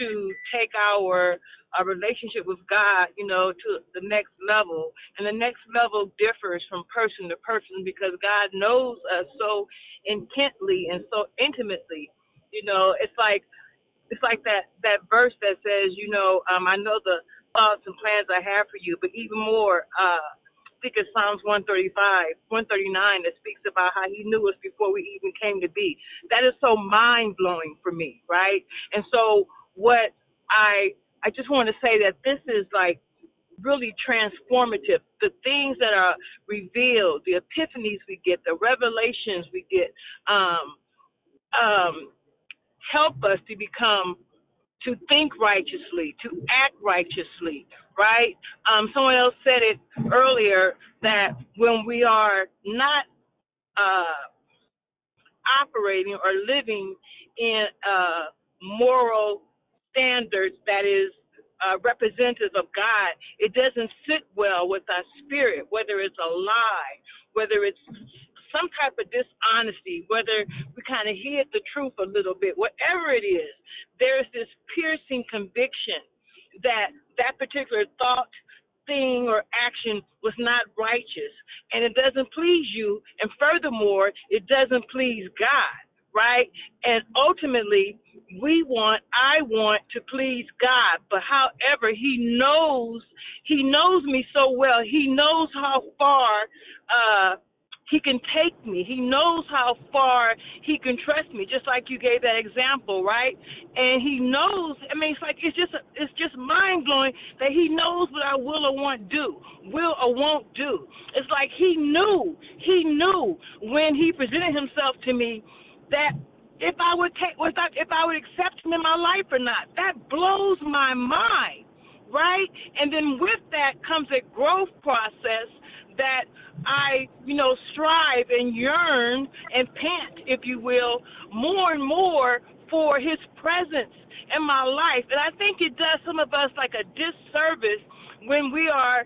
to take our our relationship with God, you know, to the next level, and the next level differs from person to person because God knows us so intently and so intimately. You know, it's like it's like that that verse that says, you know, um, I know the thoughts and plans I have for you, but even more, uh, I think it's Psalms 135, 139 that speaks about how He knew us before we even came to be. That is so mind blowing for me, right? And so what I I just want to say that this is like really transformative. The things that are revealed, the epiphanies we get, the revelations we get, um, um, help us to become to think righteously, to act righteously, right? Um, someone else said it earlier that when we are not uh, operating or living in uh, moral standards that is uh, representative of God, it doesn't sit well with our spirit, whether it's a lie, whether it's some type of dishonesty, whether we kind of hid the truth a little bit, whatever it is, there's this piercing conviction that that particular thought, thing, or action was not righteous and it doesn't please you. And furthermore, it doesn't please God, right? And ultimately, we want, I want to please God. But however, He knows, He knows me so well. He knows how far, uh, he can take me. He knows how far he can trust me. Just like you gave that example, right? And he knows. I mean, it's like it's just it's just mind blowing that he knows what I will or won't do, will or won't do. It's like he knew. He knew when he presented himself to me that if I would take, if I, if I would accept him in my life or not. That blows my mind, right? And then with that comes a growth process that I, you know, strive and yearn and pant, if you will, more and more for his presence in my life. And I think it does some of us like a disservice when we are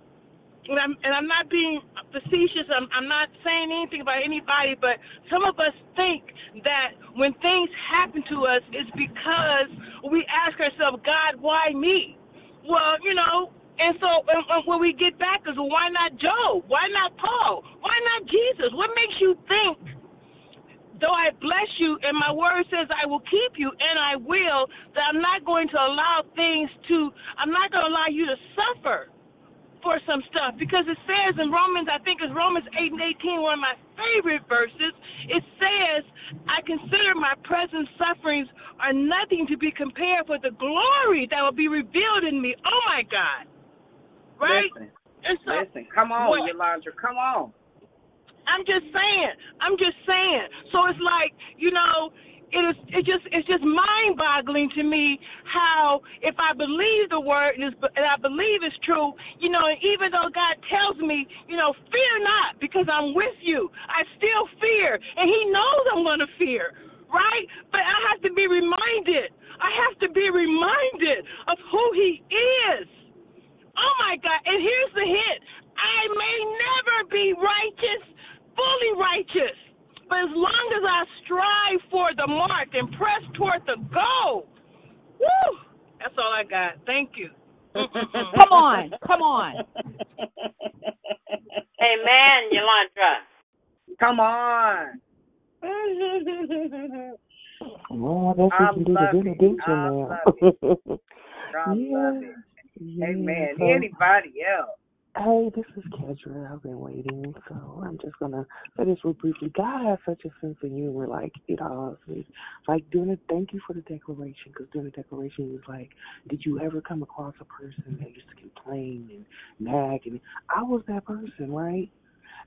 and I'm, and I'm not being facetious. I'm, I'm not saying anything about anybody, but some of us think that when things happen to us, it's because we ask ourselves, God, why me? Well, you know, and so and, and when we get back is, well, why not Job? Why not Paul? Why not Jesus? What makes you think? Though I bless you, and my word says I will keep you, and I will, that I'm not going to allow things to, I'm not going to allow you to suffer for some stuff because it says in Romans, I think it's Romans 8 and 18, one of my favorite verses, it says, I consider my present sufferings are nothing to be compared with the glory that will be revealed in me. Oh my God. Right? Listen, listen. Come on, what- Yolanda. Come on. I'm just saying. I'm just saying. So it's like, you know, it is it just it's just mind boggling to me how if I believe the word and, and I believe it's true, you know, and even though God tells me, you know, fear not because I'm with you, I still fear, and He knows I'm going to fear, right? But I have to be reminded. I have to be reminded of who He is. Oh my God! And here's the hit: I may never be righteous, fully righteous. But as long as I strive for the mark and press toward the goal, woo, that's all I got. Thank you. Come on, come on. Amen, Yolanda. Come on. Well, I guess I we can do the love it. benediction I now. love it. Yeah. It. yeah. Amen. So, Anybody else? hey, this is Kedra. I've been waiting, so I'm just gonna say this real briefly. God has such a sense of humor, like it all is. Like during the thank you for the declaration, because during the declaration, was like, "Did you ever come across a person that used to complain and nag?" And I was that person, right?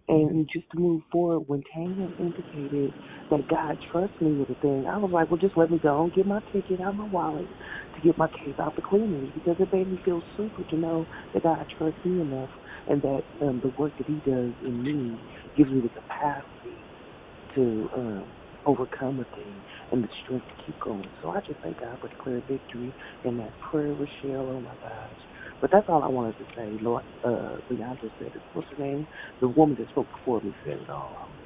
And mm-hmm. just to move forward, when Tanya indicated that God trusts me with a thing, I was like, well, just let me go and get my ticket out of my wallet get my case out the cleaners because it made me feel super to know that God trusts me enough and that um, the work that He does in me gives me the capacity to um, overcome a thing and the strength to keep going. So I just thank God for declared victory and that prayer, Rochelle. Oh my gosh. But that's all I wanted to say. Lord, uh, Leandra said it. What's her name? The woman that spoke before me said it all.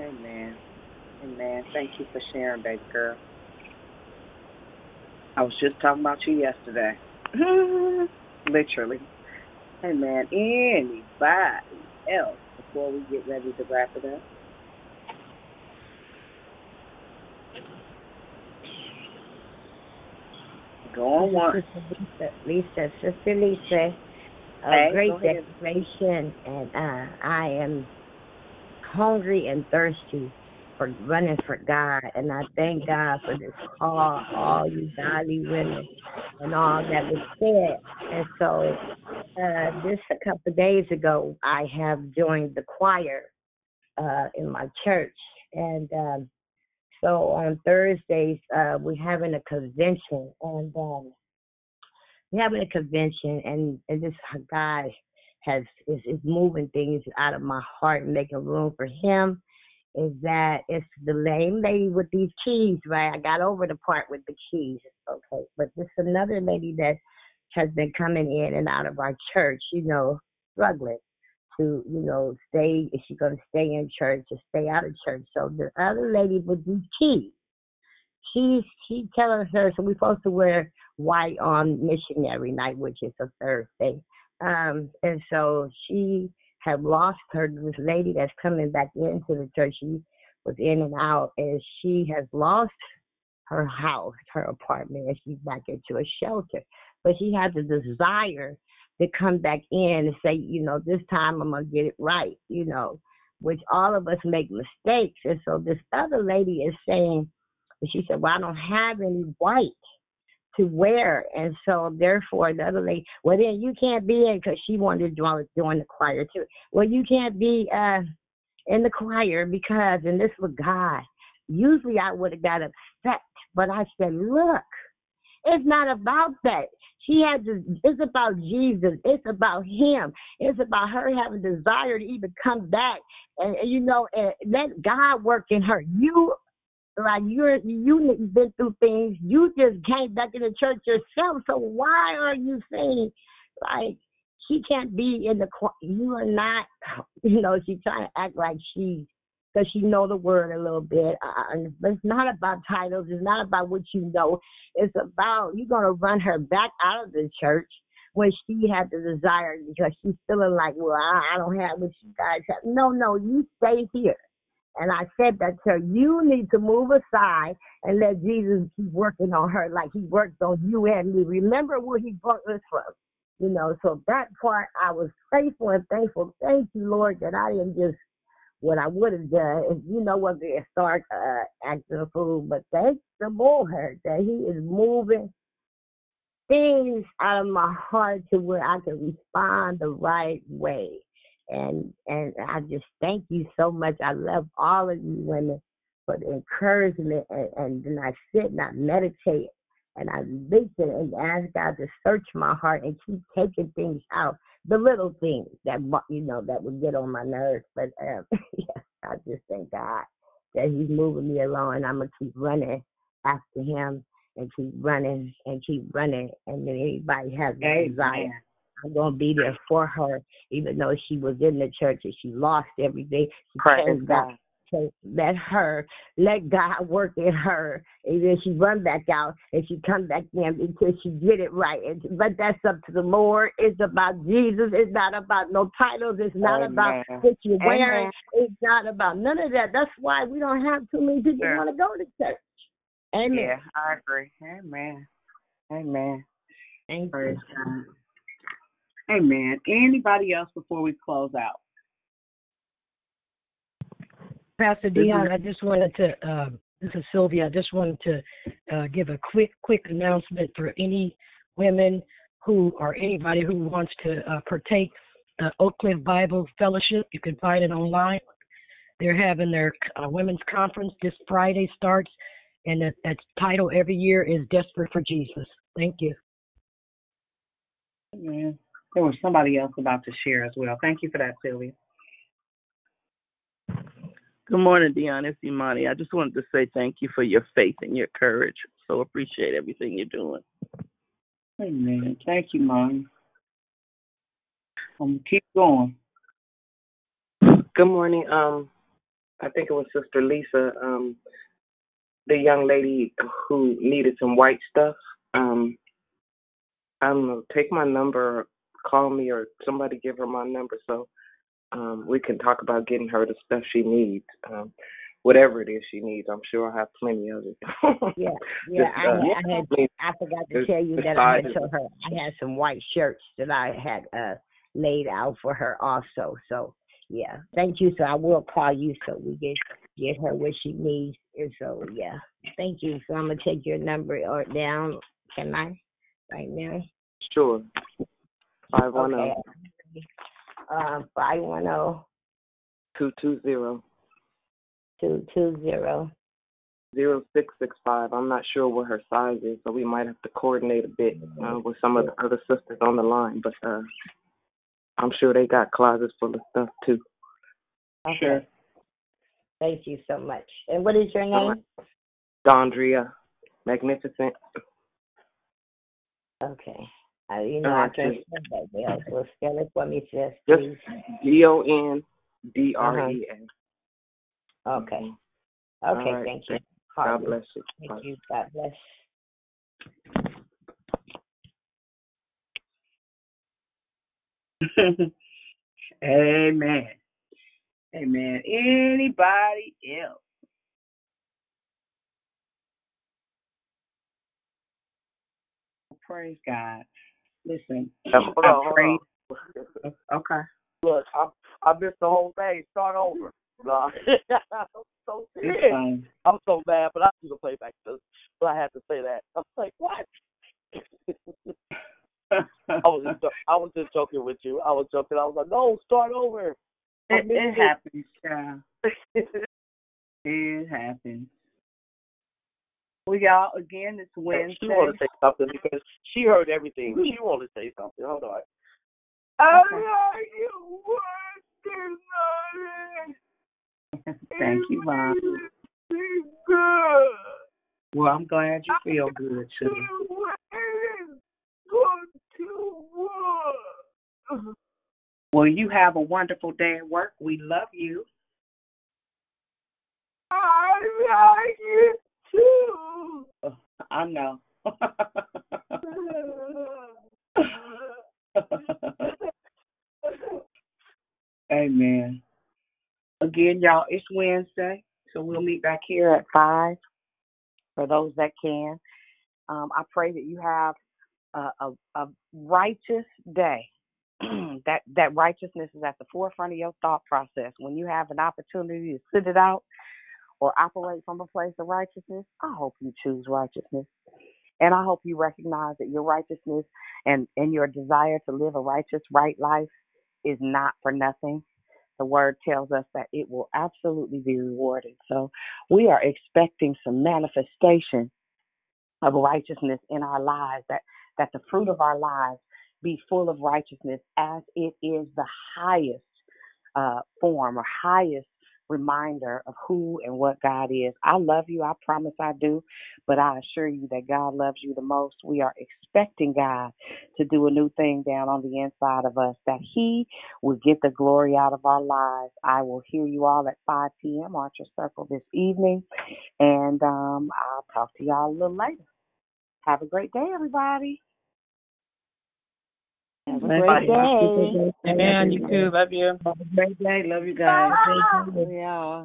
Amen. Amen. Thank you for sharing, baby girl. I was just talking about you yesterday. Literally. Amen. Anybody else before we get ready to wrap it up? Go on once. Lisa, Lisa, Sister Lisa, a Hey, great declaration, and uh, I am hungry and thirsty for running for God, and I thank God for this call, all you godly women, and all that was said. And so, uh, this a couple of days ago, I have joined the choir uh, in my church, and um, so on Thursdays uh, we're having a convention, and um, we're having a convention, and, and this guy has is, is moving things out of my heart and making room for him. Is that it's the lame lady with these keys, right? I got over the part with the keys, okay, but this another lady that has been coming in and out of our church, you know, struggling to, you know, stay, is she going to stay in church or stay out of church? So the other lady with these keys, she's she telling her, so we're supposed to wear white on missionary night, which is a Thursday. Um, and so she had lost her, this lady that's coming back into the church, she was in and out, and she has lost her house, her apartment, and she's back into a shelter. But she has a desire to come back in and say, you know, this time I'm gonna get it right, you know, which all of us make mistakes. And so this other lady is saying, she said, Well, I don't have any white to wear. And so therefore the other lady, well then you can't be in because she wanted to join, join the choir too. Well, you can't be uh in the choir because, and this was God. Usually I would have got upset, but I said, look, it's not about that. She had to, it's about Jesus. It's about Him. It's about her having desire to even come back and, and you know, and let God work in her. You, like you're, you've been through things. You just came back in the church yourself. So why are you saying, like, she can't be in the. You are not, you know, she's trying to act like she's, because she know the word a little bit. Uh, but it's not about titles. It's not about what you know. It's about you're gonna run her back out of the church when she had the desire because she's feeling like, well, I, I don't have what you guys have. No, no, you stay here. And I said that to her, you need to move aside and let Jesus keep working on her like he worked on you and me. Remember where he brought us from. You know, so that part I was faithful and thankful. Thank you, Lord, that I didn't just what I would have done. If you know what the start uh, acting a fool, but thanks the Lord that He is moving things out of my heart to where I can respond the right way. And and I just thank you so much. I love all of you women for the encouragement and, and then I sit and I meditate and I listen and ask God to search my heart and keep taking things out, the little things that you know that would get on my nerves. But um, yes, I just thank God that He's moving me along, and I'm gonna keep running after Him and keep running and keep running. And then anybody has a desire, I'm gonna be there for her, even though she was in the church and she lost everything. She Praise God. So let her, let God work in her, and then she run back out and she come back in until she get it right. And, but that's up to the Lord. It's about Jesus. It's not about no titles. It's not Amen. about what you're wearing. Amen. It's not about none of that. That's why we don't have too many people Sure. want to go to church. Amen. Yeah, I agree. Amen. Amen. Thank Praise God. Amen. Anybody else before we close out? Pastor Dion, I just wanted to, um, this is Sylvia, I just wanted to uh, give a quick, quick announcement for any women who or anybody who wants to uh, partake uh, Oak Cliff Bible Fellowship. You can find it online. They're having their uh, women's conference this Friday starts, and the, its title every year is Desperate for Jesus. Thank you. Amen. There was somebody else about to share as well. Thank you for that, Sylvia. Good morning, Dion. It's Imani. I just wanted to say thank you for your faith and your courage. So appreciate everything you're doing. Amen. Thank you, Mom. Um, keep going. Good morning. Um, I think it was Sister Lisa, um, the young lady who needed some white stuff. Um, I don't know. Take my number, call me, or somebody give her my number so um, we can talk about getting her the stuff she needs. Um, whatever it is she needs, I'm sure I have plenty of it. Yeah, yeah. Just, I, uh, I had I forgot to tell you that I had her I had some white shirts that I had uh laid out for her also. So yeah, thank you. So I will call you so we get get her what she needs. And so yeah, thank you. So I'm gonna take your number or down. Can I? Right now. Sure. Five one Okay. zero Uh, five one zero two two zero two two zero. zero six six five. I'm not sure what her size is, so we might have to coordinate a bit uh, with some of the other sisters on the line. But uh, I'm sure they got closets full of stuff too. Okay. Thank you so much. And what is your name? Dondria, magnificent. Okay. Uh, you know All I can't spell that well, so spell it for me, Just. D O N D R E S. Okay. Okay, right. thank you. God bless you. Thank Bye. you. God bless. Amen. Amen. Anybody else? Praise God. Listen, hold on, hold on. Okay. Look, I I missed the whole thing. Start over. No. I'm so serious. I'm so mad, but I do the playback too. But I had to say that. I was like, what? I was just, I was just joking with you. I was joking. I was like, no, start over. It, it it. happens, child. It happens. Well, y'all, again, it's Wednesday. She Wednesday. want to say something because she heard everything. She want to say something. Hold on. Oh thank you, Mom. Well, I'm glad you feel good, too. Well, you have a wonderful day at work. We love you. I like you too. I know. Amen. Again, y'all, it's Wednesday, so we'll meet back here at five for those that can. Um, I pray that you have a, a, a righteous day. that that righteousness is at the forefront of your thought process. When you have an opportunity to sit it out or operate from a place of righteousness, I hope you choose righteousness. And I hope you recognize that your righteousness and, and your desire to live a righteous, right life is not for nothing. The word tells us that it will absolutely be rewarded. So we are expecting some manifestation of righteousness in our lives, that, that the fruit of our lives be full of righteousness as it is the highest uh, form or highest reminder of who and what God is. I love you. I promise I do. But I assure you that God loves you the most. We are expecting God to do a new thing down on the inside of us, that He will get the glory out of our lives. I will hear you all at 5 p.m. Archer Circle this evening. And um, I'll talk to y'all a little later. Have a great day, everybody. Have a great day. Amen. You too. Love you. Have a great day. Love you guys. Yeah.